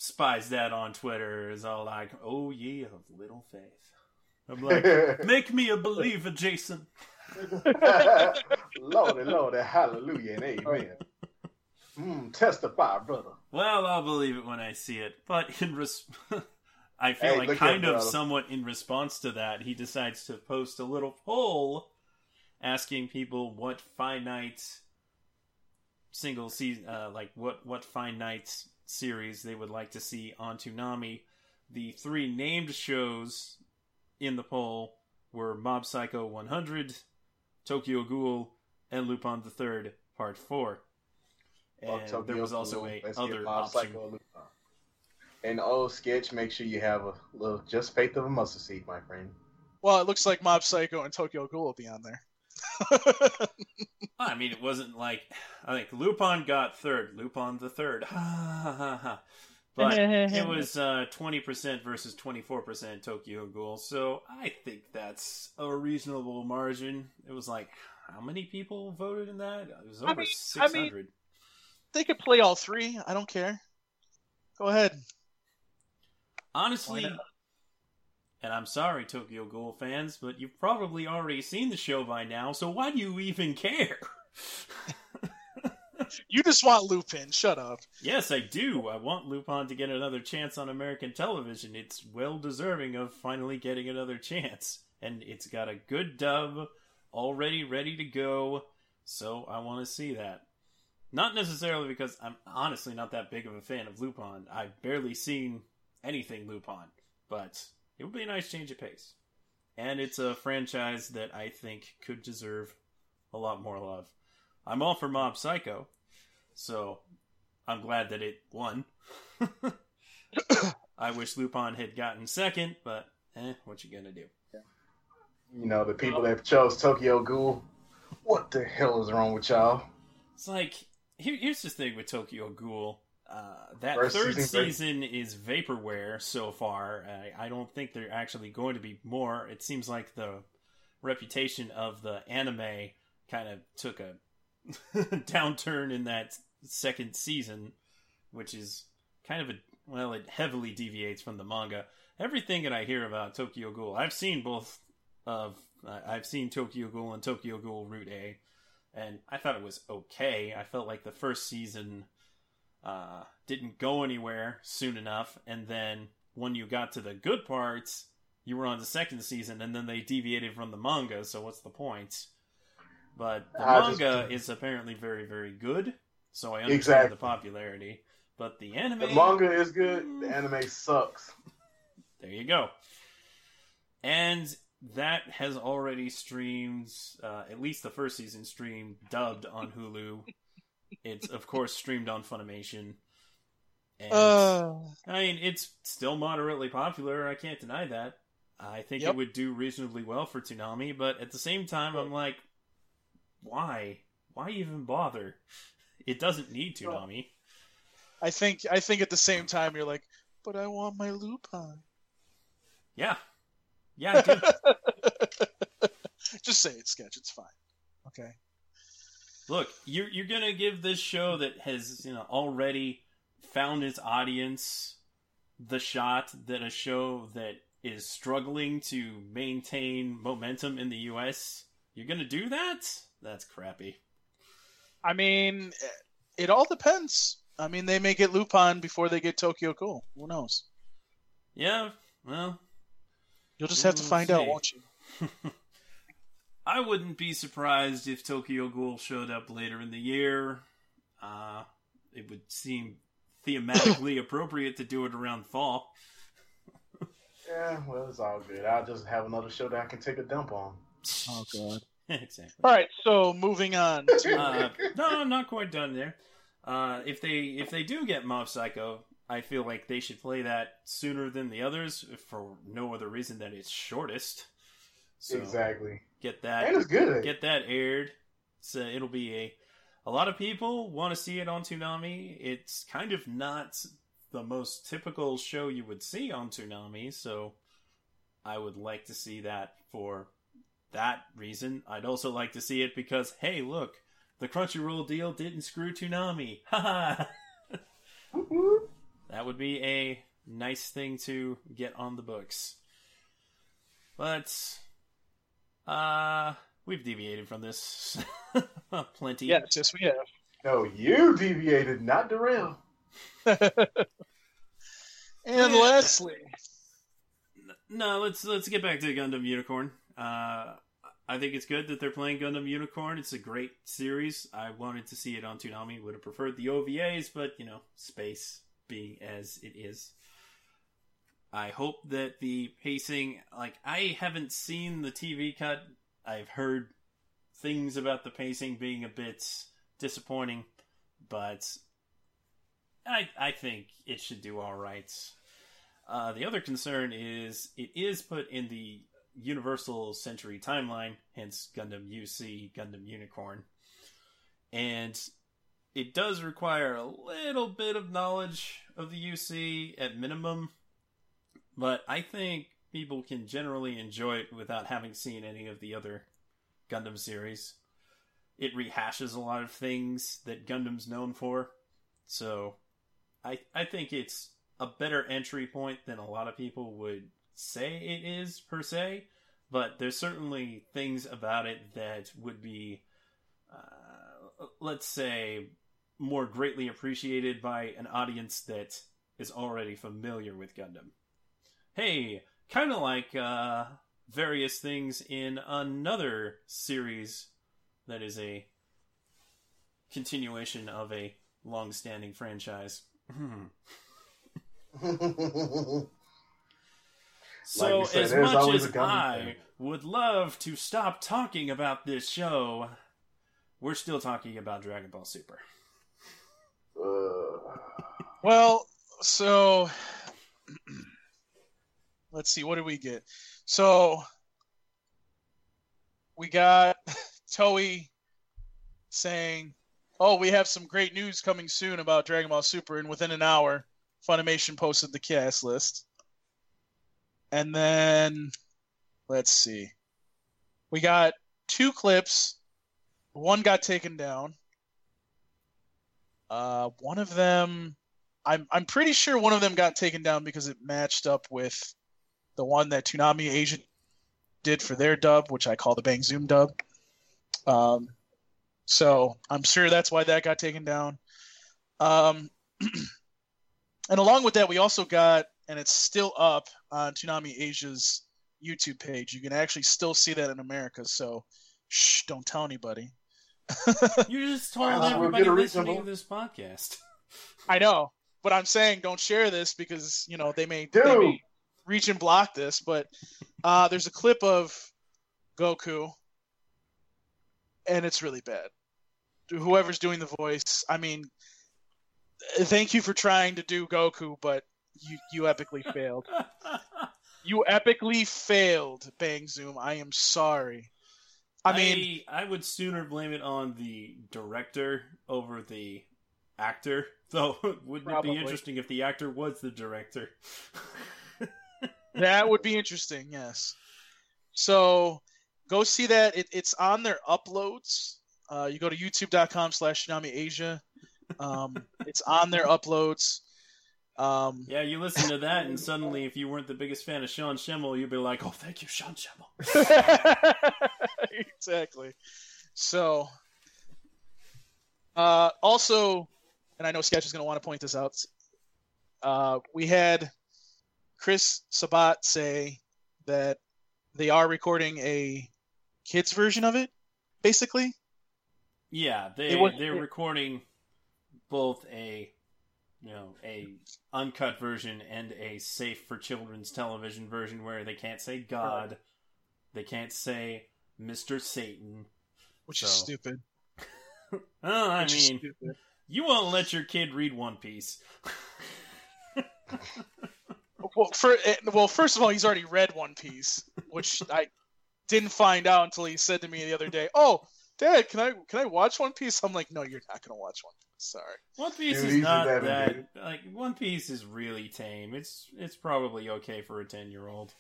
spies that on Twitter, is all like, oh, ye of little faith. I'm (laughs) like, make me a believer, Jason. (laughs) Lordy, Lordy, hallelujah and amen. Mm, testify, brother. Well, I'll believe it when I see it. But in res- (laughs) I feel Hey, like kind of brother. somewhat in response to that, he decides to post a little poll asking people what finite single season, uh, like what what finite series they would like to see on Toonami. The three named shows in the poll were Mob Psycho 100, Tokyo Ghoul, and Lupin the Third Part Four. And Tokyo there was also Ghoul. a Let's other Mob option. Psycho And the old sketch, make sure you have a little just faith of a mustard seed, my friend. Well, it looks like Mob Psycho and Tokyo Ghoul will be on there. (laughs) I mean, it wasn't like I think Lupin got third. Lupin the third. Ha ha ha ha. But (laughs) it was uh, 20% versus 24% Tokyo Ghoul, so I think that's a reasonable margin. It was like, how many people voted in that? It was over I mean- I 600. mean- they could play all three. I don't care. Go ahead. Honestly, Why not? And I'm sorry, Tokyo Ghoul fans, but you've probably already seen the show by now, so why do you even care? (laughs) You just want Lupin. Shut up. Yes, I do. I want Lupin to get another chance on American television. It's well deserving of finally getting another chance. And it's got a good dub already ready to go, so I want to see that. Not necessarily because I'm honestly not that big of a fan of Lupin. I've barely seen anything Lupin, but it would be a nice change of pace. And it's a franchise that I think could deserve a lot more love. I'm all for Mob Psycho, so I'm glad that it won. (coughs) I wish Lupin had gotten second, but eh, what you gonna do? You know, the people that chose Tokyo Ghoul. What the hell is wrong with y'all? It's like here, here's the thing with Tokyo Ghoul. Uh, that First third season, season, is vaporware so far. I, I don't think they're actually going to be more. It seems like the reputation of the anime kind of took a (laughs) downturn in that second season, which is kind of a well, it heavily deviates from the manga. Everything that I hear about Tokyo Ghoul, I've seen both of I- I've seen Tokyo Ghoul and Tokyo Ghoul Root A, and I thought it was okay. I felt like the first season uh, didn't go anywhere soon enough, and then when you got to the good parts, you were on the second season, and then they deviated from the manga. So what's the point? But the I just- manga is apparently very, very good, so I understand Exactly. the popularity. But the anime, The manga is good. The anime sucks. there you go. And that has already streamed, uh, at least the first season streamed dubbed on Hulu. It's of course streamed on Funimation. And Uh, I mean, it's still moderately popular. I can't deny that. I think Yep. it would do reasonably well for Toonami, but at the same time, I'm like, why? Why even bother? It doesn't need Toonami. I think I think at the same time you're like, but I want my Lupin. Yeah, yeah. (laughs) Just say it, sketch. It's fine. Okay. Look, you're you're gonna give this show that has you know already found its audience the shot that a show that is struggling to maintain momentum in the U.S. You're gonna do that? That's crappy. I mean, it all depends. I mean, they may get Lupin before they get Tokyo Ghoul. Who knows? Yeah, well, You'll just have to find out, won't you? (laughs) I wouldn't be surprised if Tokyo Ghoul showed up later in the year. Uh, it would seem thematically (coughs) appropriate to do it around fall. Yeah, well, it's all good. I'll just have another show that I can take a dump on. Oh God. (laughs) exactly. All right. So moving on. Uh, no, I'm not quite done there. Uh, if they if they do get Mob Psycho, I feel like they should play that sooner than the others for no other reason than it's shortest. So exactly. Get that And it's good. get that aired. So it'll be a a lot of people want to see it on Toonami. It's kind of not the most typical show you would see on Toonami, so I would like to see that for that reason. I'd also like to see it because hey, look, the Crunchyroll deal didn't screw Toonami. (laughs) Haha. that would be a nice thing to get on the books. But uh we've deviated from this (laughs) plenty. yes, yes, we have. no, you deviated, not Darrell. (laughs) And lastly, No, let's let's get back to Gundam Unicorn. Uh, I think it's good that they're playing Gundam Unicorn. It's a great series. I wanted to see it on Toonami. Would have preferred the OVAs, but you know, space being as it is. I hope that the pacing, like I haven't seen the TV cut. I've heard things about the pacing being a bit disappointing, but I I think it should do all right. Uh, the other concern is it is put in the Universal Century timeline, hence Gundam UC, Gundam Unicorn. And it does require a little bit of knowledge of the UC at minimum, but I think people can generally enjoy it without having seen any of the other Gundam series. It rehashes a lot of things that Gundam's known for, so I I think it's a better entry point than a lot of people would say it is per se, but there's certainly things about it that would be, uh, let's say, more greatly appreciated by an audience that is already familiar with Gundam. Hey, kind of like uh, various things in another series that is a continuation of a long-standing franchise. Hmm. (laughs) So, you said, as much as I fan. would love to stop talking about this show, we're still talking about Dragon Ball Super. Uh, well, so let's see. What did we get? So we got (laughs) Toei saying, "Oh, we have some great news coming soon about Dragon Ball Super," and within an hour, Funimation posted the cast list. And then let's see. We got two clips. One got taken down. Uh, one of them, I'm I'm pretty sure one of them got taken down because it matched up with the one that Toonami Asia did for their dub, which I call the Bang Zoom dub. Um, so I'm sure that's why that got taken down. Um, (clears throat) and along with that, we also got, and it's still up on Toonami Asia's YouTube page. You can actually still see that in America. So, shh, don't tell anybody. (laughs) You just told Well, we'll everybody listening to this podcast. I know, but I'm saying don't share this because you know they may, they may reach and block this, but uh, there's a clip of Goku, and it's really bad. Whoever's doing the voice, I mean, thank you for trying to do Goku, but you you epically failed. (laughs) You epically failed, Bang Zoom. I am sorry. I mean, I, I would sooner blame it on the director over the actor. Though, (laughs) wouldn't Probably. it be interesting if the actor was the director? (laughs) that would be interesting. Yes. So go see that. It, it's on their uploads. Uh, you go to youtube.com/slash Toonami Asia. Um, it's on their uploads. Um, yeah, you listen to that, and suddenly, if you weren't the biggest fan of Sean Schemmel, you'd be like, "Oh, thank you, Sean Schemmel." (laughs) exactly. So, uh, also, and I know Sketch is going to want to point this out. Uh, we had Chris Sabat say that they are recording a kids version of it, basically. Yeah, they was- they're recording both a you know a uncut version and a safe for children's television version where they can't say God, they can't say Mister Satan. Which is stupid. (laughs) Oh, I Which mean, stupid. you won't let your kid read One Piece. (laughs) Well, for, eh, well, first of all, he's already read One Piece, which (laughs) I didn't find out until he said to me the other day, "Oh, Dad, can I can I watch One Piece?" I'm like, "No, you're not gonna watch One Piece. Sorry." One Piece Dude, is not that dude. like One Piece is really tame. It's it's probably okay for a ten year old.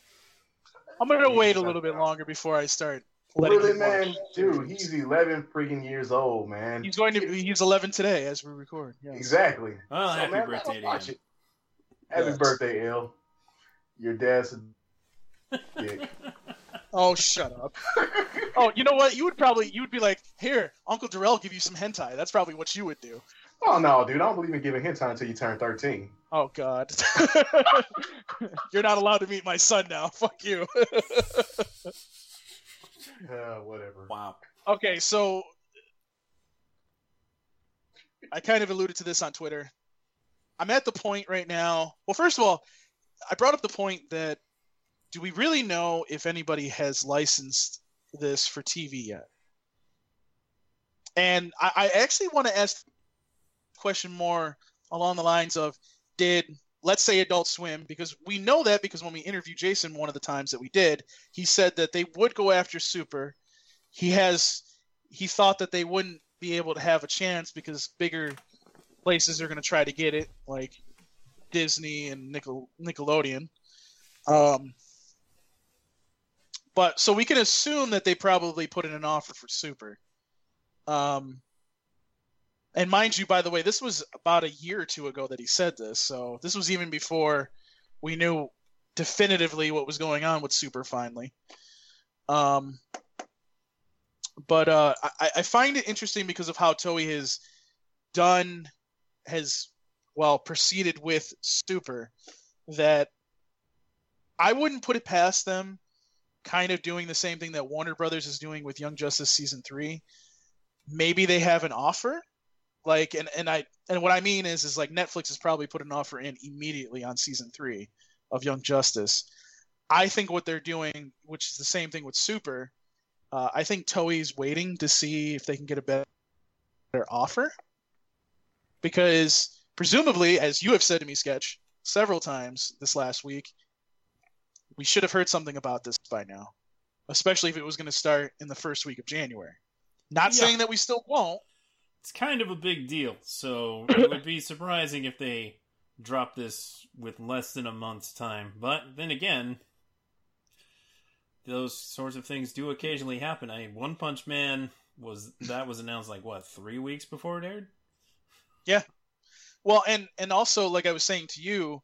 I'm gonna wait a little bit longer before I start. letting Really, man, dude, he's 11 freaking years old, man. He's going to. be He's 11 today as we record. Yes. Exactly. Well, So, happy man, birthday to watch him. It. Happy Yes. birthday, L. Your dad's a dick. (laughs) Oh, shut up. (laughs) oh, you know what? You would probably you would be like, here, Uncle Darrell give you some hentai. That's probably what you would do. Oh no, dude! I don't believe in giving hint time until you turn 13. Oh God. (laughs) You're not allowed to meet my son now. Fuck you. Uh, whatever. Wow. okay, so I kind of alluded to this on Twitter. I'm at the point right now. Well, first of all, I brought up the point that do we really know if anybody has licensed this for TV yet? And I, I actually want to ask question more along the lines of did let's say Adult Swim because we know that because when we interviewed Jason one of the times that we did, he said that they would go after Super. He has he thought that they wouldn't be able to have a chance because bigger places are going to try to get it, like Disney and Nickel, Nickelodeon. Um, but so we can assume that they probably put in an offer for Super. Um, and mind you, by the way, this was about a year or two ago that he said this, so this was even before we knew definitively what was going on with Super. Finally, um, but uh, I, I find it interesting because of how Toei has done, has well proceeded with Super, that I wouldn't put it past them, kind of doing the same thing that Warner Brothers is doing with Young Justice season three. Maybe they have an offer, like, and and I and what I mean is is like Netflix has probably put an offer in immediately on season three of Young Justice. I think what they're doing, which is the same thing with Super, uh, I think Toei's waiting to see if they can get a better offer. Because presumably, as you have said to me, Sketch, several times this last week, we should have heard something about this by now, especially if it was going to start in the first week of January. Not Yeah. saying that we still won't. It's kind of a big deal, so (laughs) it would be surprising if they drop this with less than a month's time. But then again, those sorts of things do occasionally happen. I One Punch Man was that was announced like what three weeks before it aired. Well, and and also like I was saying to you,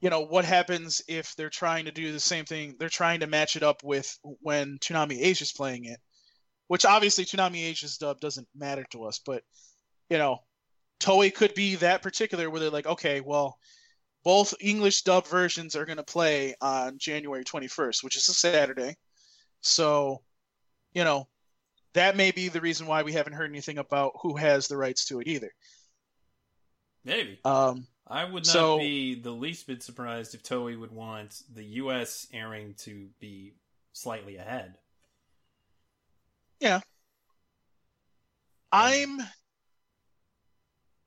you know, what happens if they're trying to do the same thing? They're trying to match it up with when Toonami is playing it, which obviously Toonami Asia's dub doesn't matter to us, but you know, Toei could be that particular where they're like, okay, well, both English dub versions are going to play on January 21st, which is a Saturday. So, you know, that may be the reason why we haven't heard anything about who has the rights to it either. Maybe. Um, I would not So- be the least bit surprised if Toei would want the U.S. airing to be slightly ahead. Yeah. I'm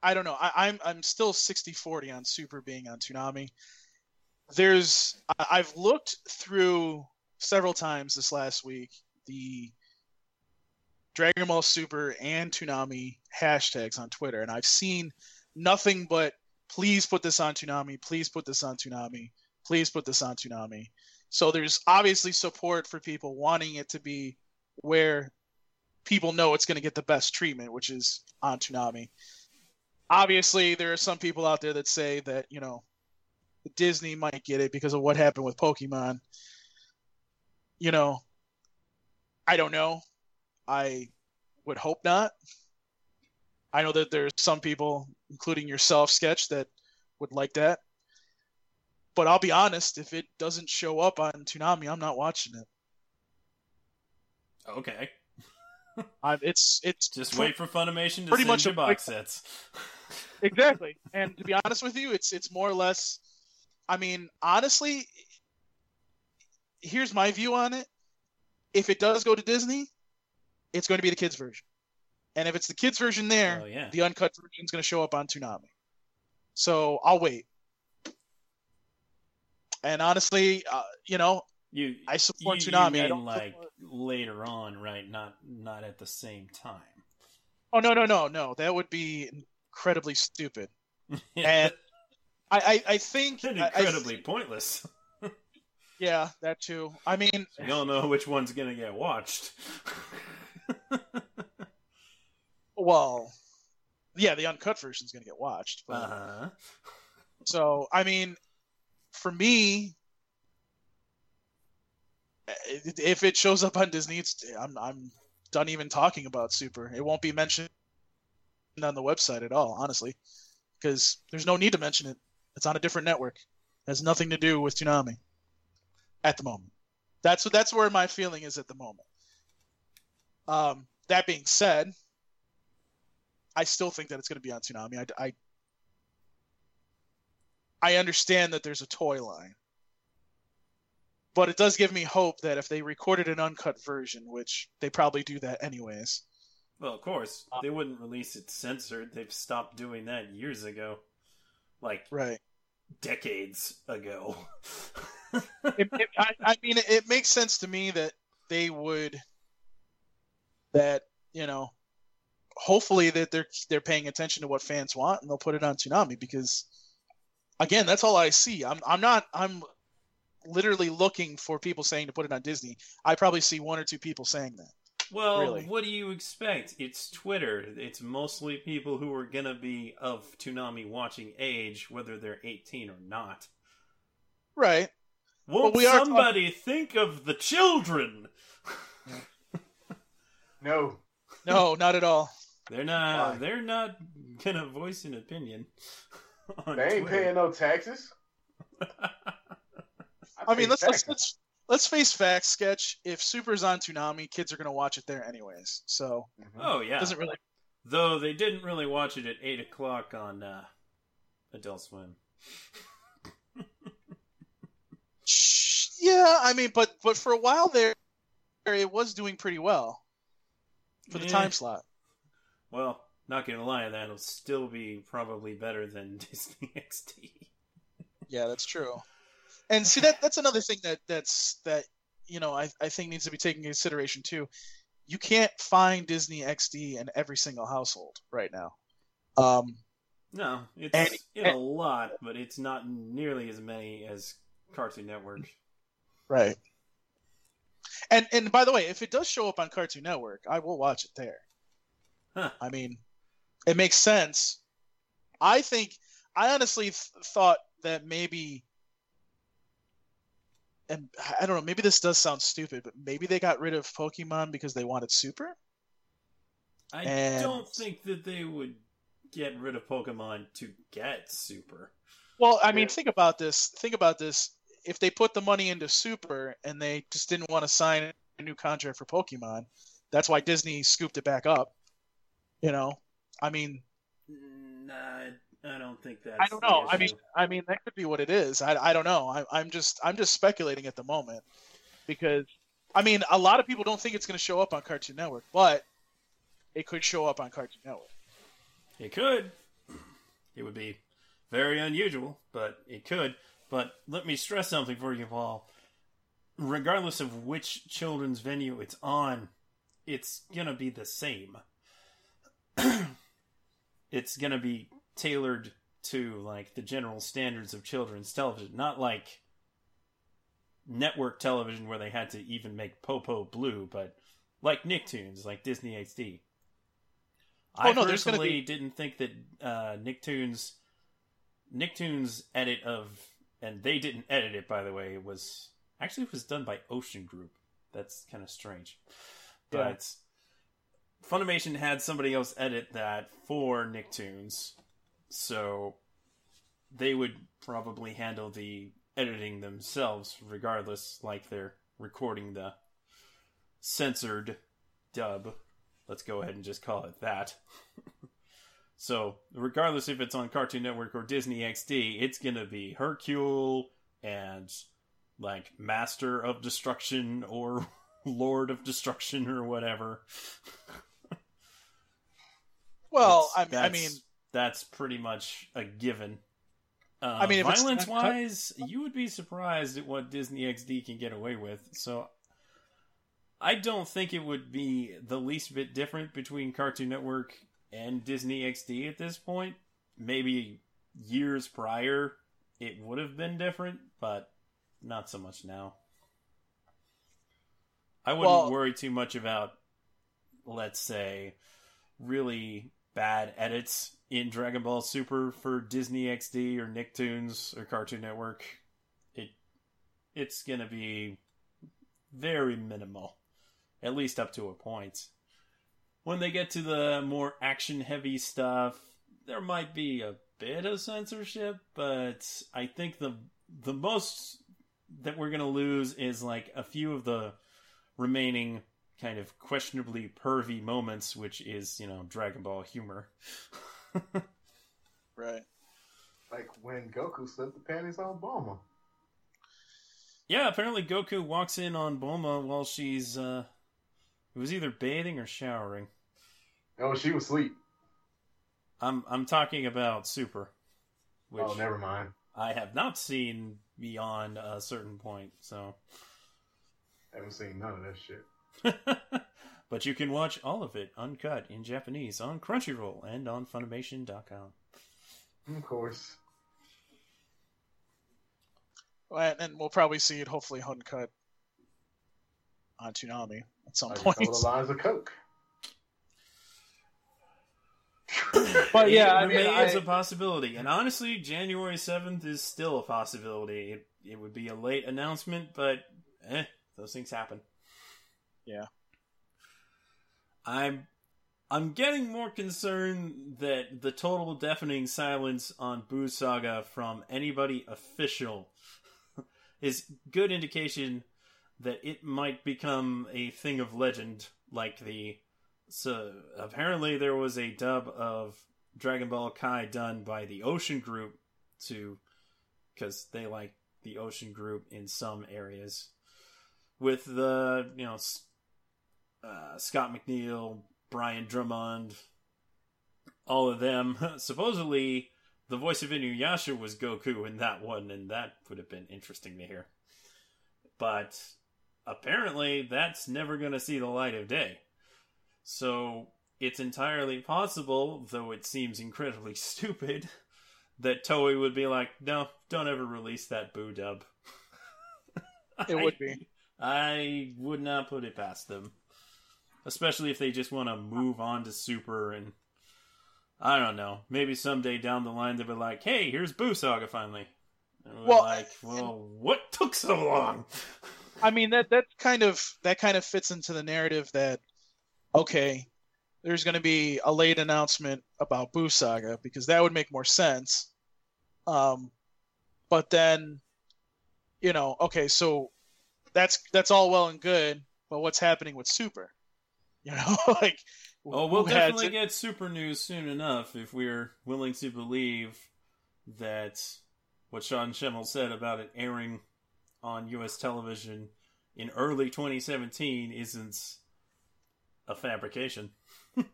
I don't know. I, I'm I'm still 60-40 on Super being on Toonami. There's I've looked through several times this last week the Dragon Ball Super and Toonami hashtags on Twitter, and I've seen nothing but please put this on Toonami, please put this on Toonami, please put this on Toonami. So there's obviously support for people wanting it to be where people know it's going to get the best treatment, which is on Toonami. Obviously, there are some people out there that say that you know Disney might get it because of what happened with Pokemon. You know, I don't know. I would hope not. I know that there's some people, including yourself, Sketch, that would like that. But I'll be honest, if it doesn't show up on Toonami, I'm not watching it. Okay, (laughs) I, it's it's just wait for Funimation to Pretty send much you a- box sets. (laughs) exactly. And to be honest with you, it's it's more or less. I mean, honestly, here's my view on it. If it does go to Disney, it's going to be the kids version, and if it's the kids version there, Oh yeah, the uncut version is going to show up on Toonami. So I'll wait. And honestly, uh, you know, you I support you, Toonami. You I mean don't like support- later on, right? Not not at the same time. Oh no no no no! That would be incredibly stupid. (laughs) And I I, I think (laughs) and I- I incredibly pointless. (laughs) yeah, that too. I mean, You don't know which one's gonna get watched. Well, yeah, the uncut version is going to get watched. But, Uh-huh. So I mean, for me, if it shows up on Disney, I'm I'm done even talking about Super. It won't be mentioned on the website at all, honestly, because there's no need to mention it. It's on a different network. It has nothing to do with Toonami at the moment. That's what that's where my feeling is at the moment. Um, that being said, I still think that it's going to be on Toonami. I, I I understand that there's a toy line. But it does give me hope that if they recorded an uncut version, which they probably do that anyways. Well, of course, they wouldn't release it censored. They've stopped doing that years ago, like Right. decades ago. It, it, I, I mean, it makes sense to me that they would, that, you know, hopefully that they're they're paying attention to what fans want and they'll put it on Toonami because again, that's all I see. I'm I'm not I'm literally looking for people saying to put it on Disney. I probably see one or two people saying that. Well, Really? what do you expect? It's Twitter. It's mostly people who are gonna be of Toonami watching age, whether they're 18 or not. Right. Won't we are somebody think of the children? No. No, not at all. They're not. Why? They're not gonna voice an opinion. (laughs) On They ain't Twitter. paying no taxes. (laughs) I mean, let's let's let's let's face facts. Sketch. If Super's on Toonami, kids are gonna watch it there anyways. So Oh yeah. doesn't really. Though they didn't really watch it at eight o'clock on uh, Adult Swim. (laughs) Yeah, I mean, but but for a while there, it was doing pretty well for the Yeah. time slot. Well, not gonna lie, that'll still be probably better than (laughs) Disney XD. Yeah, that's true. (laughs) And see that that's another thing that that's that you know I I think needs to be taken into consideration too. You can't find Disney XD in every single household right now. Um, No, it's And- in a lot, but it's not nearly as many as Cartoon Network. right. And and by the way, if it does show up on Cartoon Network, I will watch it there. Huh. I mean, it makes sense. I think I honestly th- thought that maybe, and I don't know, maybe this does sound stupid, but maybe they got rid of Pokemon because they wanted Super. I And- don't think that they would get rid of Pokemon to get Super. Well, I mean, Yeah. think about this. Think about this. If they put the money into Super and they just didn't want to sign a new contract for Pokemon, that's why Disney scooped it back up. You know, I mean, Nah, I don't think that. I don't know. I mean, I mean that could be what it is. I, I don't know. I, I'm just I'm just speculating at the moment because I mean a lot of people don't think it's going to show up on Cartoon Network, but it could show up on Cartoon Network. It could. It would be very unusual, but it could. But let me stress something for you, Paul. Regardless of which children's venue it's on, it's gonna be the same. (clears throat) it's gonna be tailored to like the general standards of children's television, not like network television where they had to even make Popo blue, but like Nicktoons, like Disney XD. I Oh, no, personally be- didn't think that uh, Nicktoons Nicktoons edit of and they didn't edit it by the way, it was actually it was done by Ocean Group. That's kind of strange. But. Yeah. Funimation had somebody else edit that for Nicktoons. So they would probably handle the editing themselves regardless like they're recording the censored dub. Let's go ahead and just call it that. (laughs) so, regardless if it's on Cartoon Network or Disney XD, it's going to be Hercule and like Master of Destruction or (laughs) Lord of Destruction or whatever. (laughs) Well, I, I mean, that's pretty much a given. Uh, I mean, violence not cut- wise, you would be surprised at what Disney XD can get away with. So, I don't think it would be the least bit different between Cartoon Network and Disney XD at this point. Maybe years prior, it would have been different, but not so much now. I wouldn't Well- worry too much about, let's say, really bad edits in Dragon Ball Super for Disney XD or Nicktoons or Cartoon Network. It it's gonna be very minimal, at least up to a point. When they get to the more action heavy stuff, there might be a bit of censorship, but I think the the most that we're gonna lose is like a few of the remaining kind of questionably pervy moments, which is, you know, Dragon Ball humor. (laughs) right. Like when Goku slipped the panties on Bulma. yeah, apparently Goku walks in on Bulma while she's, uh, it was either bathing or showering. Oh, she was asleep. I'm, I'm talking about Super, which Oh, never mind. I have not seen beyond a certain point, so. I haven't seen none of that shit. (laughs) but you can watch all of it uncut in Japanese on Crunchyroll and on Funimation.com. Of course. And, and we'll probably see it hopefully uncut on Toonami at some Like a point. couple of lines of coke. (laughs) But yeah, it I mean, remains I- a possibility. And honestly, January seventh is still a possibility. It, it would be a late announcement, but eh, those things happen. Yeah. I'm I'm getting more concerned that the total deafening silence on Buu Saga from anybody official (laughs) is good indication that it might become a thing of legend like the so apparently there was a dub of Dragon Ball Kai done by the Ocean Group to because they like the Ocean Group in some areas with the you know uh, Scott McNeil, Brian Drummond, all of them. (laughs) Supposedly, the voice of Inuyasha was Goku in that one, and that would have been interesting to hear. But apparently, that's never going to see the light of day. So it's entirely possible, though it seems incredibly (laughs) stupid, that Toei would be like, "No, don't ever release that Buu dub." It would be. (laughs) I would not put it past them, especially if they just want to move on to Super and I don't know. Maybe someday down the line they'll be like, "Hey, here's Buu Saga finally." Well, like, well, what took so long? (laughs) I mean that that kind of that kind of fits into the narrative that okay, there's going to be a late announcement about Buu Saga because that would make more sense. Um, but then, you know, okay, so that's that's all well and good, but what's happening with Super? You know, (laughs) like Oh, we'll definitely to- get Super News soon enough if we're willing to believe that what Sean Schemmel said about it airing on U.S. television in early 2017 isn't a fabrication. (laughs)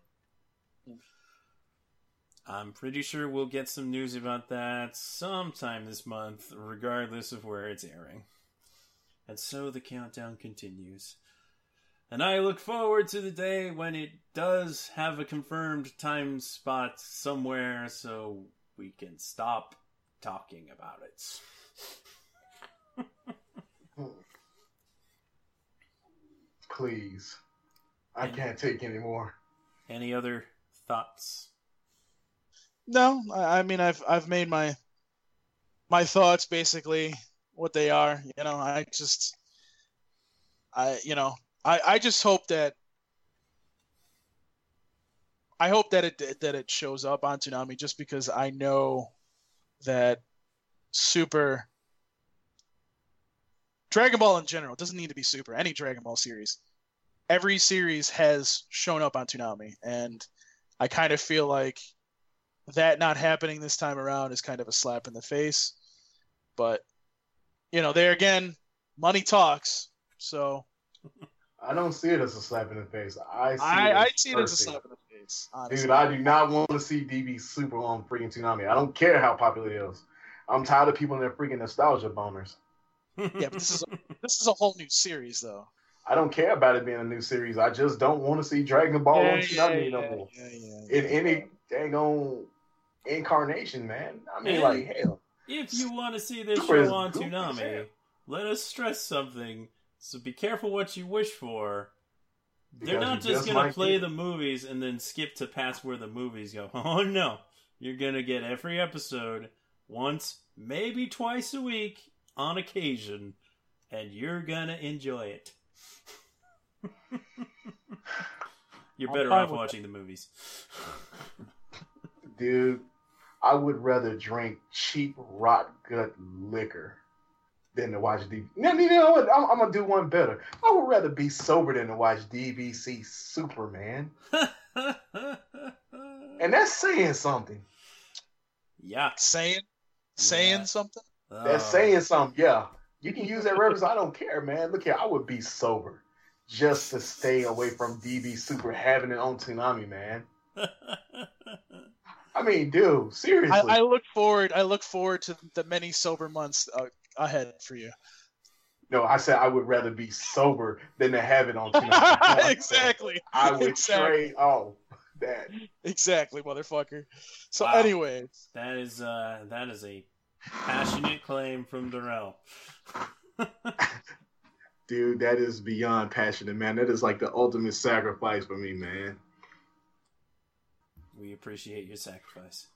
I'm pretty sure we'll get some news about that sometime this month, regardless of where it's airing. And so the countdown continues. And I look forward to the day when it does have a confirmed time spot somewhere so we can stop talking about it. (laughs) Please. I can't take anymore. Any other thoughts? No, I, I mean I've I've made my my thoughts basically what they are. You know, I just I you know I I just hope that I hope that it that it shows up on Toonami just because I know that Super Dragon Ball in general doesn't need to be Super. Any Dragon Ball series, every series has shown up on Toonami, and I kind of feel like that not happening this time around is kind of a slap in the face. But you know, there again, money talks. So (laughs) I don't see it as a slap in the face. I see I, it I as see it as a slap in the face. Honestly. Dude, I do not want to see DB Super on freaking Toonami. I don't care how popular it is. I'm tired of people in their freaking nostalgia boners. (laughs) yeah, but this is a, this is a whole new series though. I don't care about it being a new series. I just don't want to see Dragon Ball on Toonami no more. yeah, yeah. In any dang on incarnation, man. I mean, And like, hell. If you want to see this Super is show on goofy as Toonami, let us stress something. So be careful what you wish for. They're not just just gonna play get- the movies and then skip to past where the movies go. (laughs) Oh no. You're gonna get every episode once, maybe twice a week on occasion, and you're gonna enjoy it. (laughs) you're better off with watching the movies. (laughs) Dude, I would rather drink cheap rot gut liquor than to watch DB. No, you know what? I'm, I'm gonna do one better. I would rather be sober than to watch DBC Superman, (laughs) and that's saying something. yeah. Saying saying Yeah. something. That's Oh. saying something. Yeah, you can use that reference. I don't care, man. Look here, I would be sober just to stay away from DB Super having it on Toonami, man. (laughs) I mean, dude, seriously. I, I look forward. I look forward to the many sober months uh, ahead for you. no, I said I would rather be sober than to have it on (laughs) Toonami. exactly. I would exactly. trade all that. Exactly, motherfucker. So, Wow. anyways, That is uh that is a passionate claim from Darrell. (laughs) Dude, that is beyond passionate, man. That is like the ultimate sacrifice for me, man. We appreciate your sacrifice.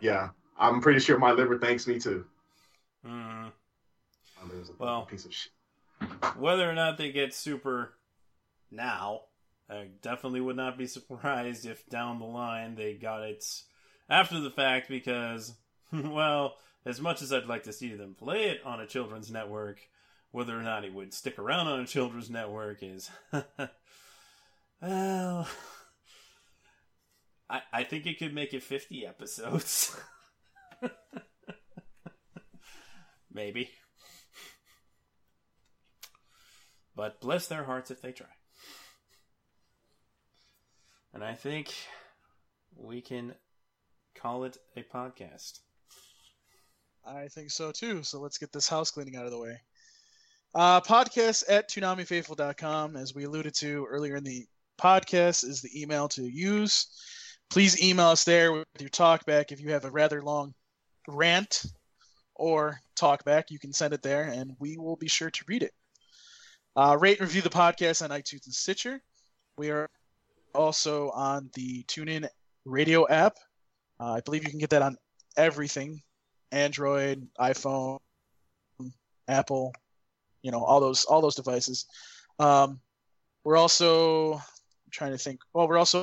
Yeah, I'm pretty sure my liver thanks me too. Mm. My liver's a Well. piece of shit. Whether or not they get super now, I definitely would not be surprised if down the line they got it after the fact because, (laughs) well, as much as I'd like to see them play it on a children's network, whether or not it would stick around on a children's network is, (laughs) well, (laughs) I, I think it could make it 50 episodes. Maybe. But bless their hearts if they try. And I think we can call it a podcast. I think so too. So let's get this house cleaning out of the way. Uh, podcast at ToonamiFaithful.com, as we alluded to earlier in the podcast, is the email to use. Please email us there with your talkback. If you have a rather long rant or talkback, you can send it there, and we will be sure to read it. Uh, rate and review the podcast on iTunes and Stitcher. We are also on the TuneIn Radio app. Uh, I believe you can get that on everything Android, iPhone, Apple, you know, all those all those devices. Um, we're also I'm trying to think. Well, we're also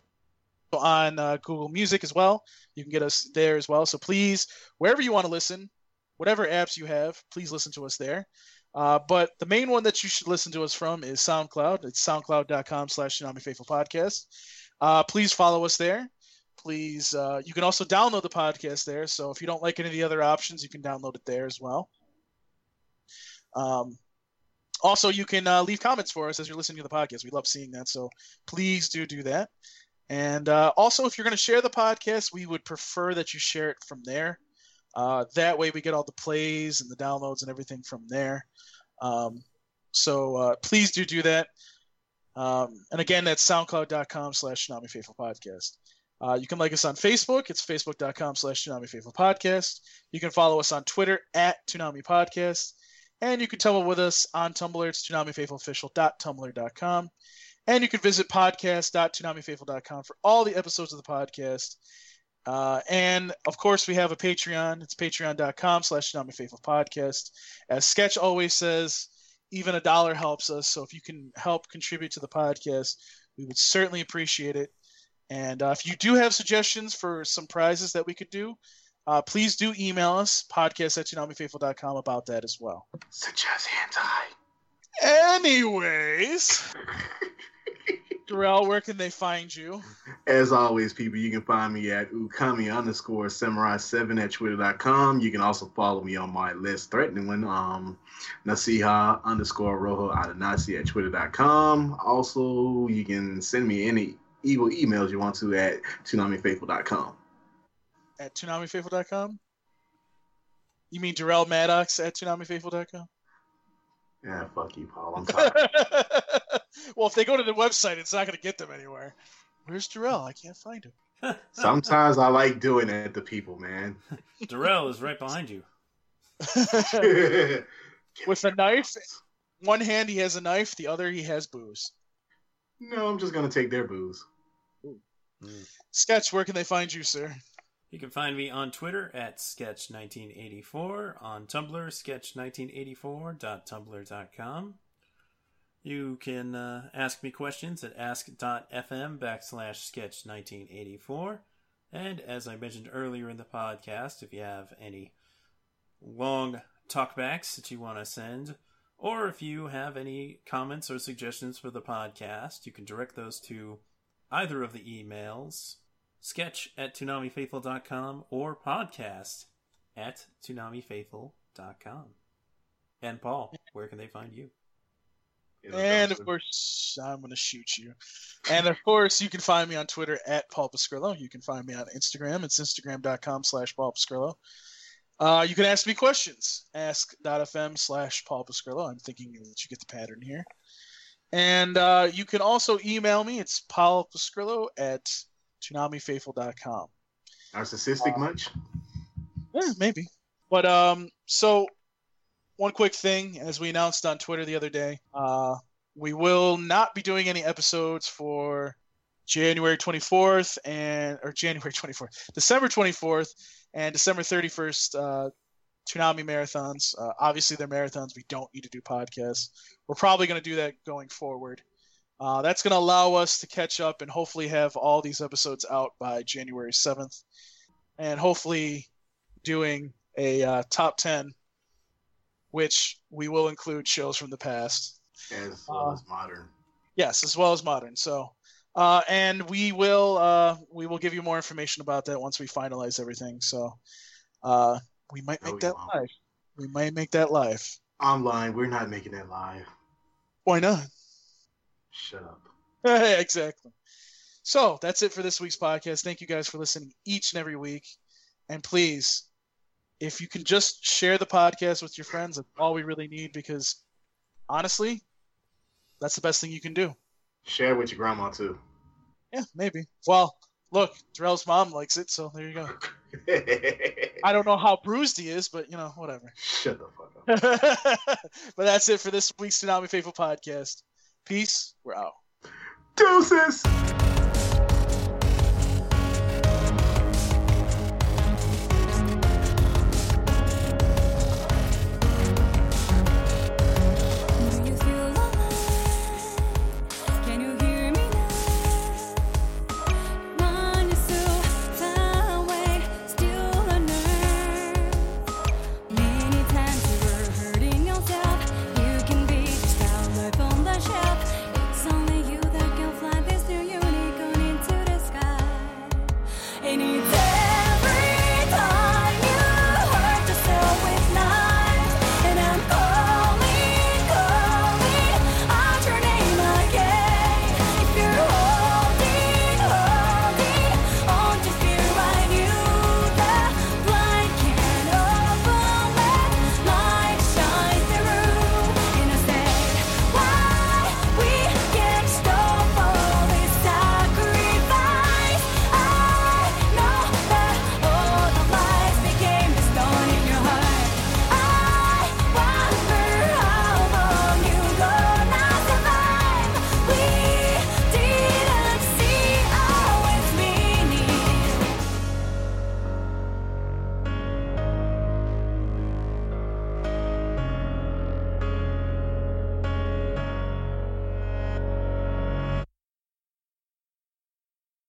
on uh, Google Music as well. You can get us there as well. So please, wherever you want to listen, whatever apps you have, please listen to us there. Uh, but the main one that you should listen to us from is SoundCloud. It's soundcloud.com slash Toonami Faithful Podcast. Uh, please follow us there. please, uh, you can also download the podcast there. So if you don't like any of the other options, you can download it there as well. Um, also, you can uh, leave comments for us as you're listening to the podcast. We love seeing that. So please do do that. And uh, also, if you're going to share the podcast, we would prefer that you share it from there. Uh, that way, we get all the plays and the downloads and everything from there. Um, so uh, please do do that. Um, and again, that's soundcloud.com slash Toonami Faithful Podcast. Uh, you can like us on Facebook. It's facebook.com slash Toonami Faithful Podcast. You can follow us on Twitter at Toonami Podcast. And you can tumble with us on Tumblr. It's ToonamiFaithfulOfficial.tumblr.com. And you can visit podcast.toonamifaithful.com for all the episodes of the podcast. Uh, and of course, we have a Patreon. It's patreon.com slash Toonami Podcast. As Sketch always says, even a dollar helps us. So if you can help contribute to the podcast, we would certainly appreciate it. And uh, if you do have suggestions for some prizes that we could do, uh, please do email us, podcast at toonamifaithful.com about that as well. Suggest hentai. Anyways, (laughs) Darrell, where can they find you? As always, people, you can find me at ukami underscore samurai7 at twitter.com. You can also follow me on my less threatening one, um, nasiha underscore rojo adanasi at twitter.com. Also, you can send me any evil emails you want to at toonamifaithful.com. At toonamifaithful.com? You mean Darrell Maddox at toonamifaithful.com? Yeah, fuck you, Paul. I'm sorry. (laughs) (laughs) well, if they go to the website, it's not going to get them anywhere. Where's Darrell? I can't find him. (laughs) Sometimes I like doing it to people, man. (laughs) Darrell is right behind you. With a knife. One hand he has a knife, the other he has booze. No, I'm just gonna take their booze. Sketch, where can they find you, sir? You can find me on Twitter at sketch1984, on Tumblr, sketch1984.tumblr.com. You can uh, ask me questions at ask.fm backslash sketch1984. And as I mentioned earlier in the podcast, if you have any long talkbacks that you want to send, or if you have any comments or suggestions for the podcast, you can direct those to either of the emails sketch at ToonamiFaithful.com or podcast at ToonamiFaithful.com. And Paul, where can they find you? And of course, I'm going to shoot you. And of course, you can find me on Twitter at Paul Pascrillo. You can find me on Instagram. It's instagram.com slash Paul Pascrillo. Uh, you can ask me questions. Ask.fm slash Paul Pascrillo. I'm thinking that you get the pattern here. And uh, you can also email me. It's Paul Pascrillo at ToonamiFaithful.com. Narcissistic uh, much? Yeah, maybe. But um, so one quick thing, as we announced on Twitter the other day, uh, we will not be doing any episodes for January 24th and or January (laughs) 24th, December 24th and December 31st. Uh, Toonami marathons. Uh, obviously, they're marathons. We don't need to do podcasts. We're probably going to do that going forward. Uh, that's going to allow us to catch up and hopefully have all these episodes out by January 7th. And hopefully doing a uh, top 10, which we will include shows from the past. As well as modern. Yes, as well as modern. So, uh, and we will uh, we will give you more information about that once we finalize everything. So, uh, we might make that won't. live. We might make that live. Online, we're not making that live. Why not? Shut up. (laughs) exactly. So that's it for this week's podcast. Thank you guys for listening each and every week. And please, if you can just share the podcast with your friends, that's all we really need because honestly, that's the best thing you can do. Share with your grandma too. Yeah, maybe. Well, look, Darrell's mom likes it, so there you go. (laughs) I don't know how bruised he is, but you know, whatever. Shut the fuck up. (laughs) but that's it for this week's Toonami Faithful podcast. Peace. We're out. Deuces.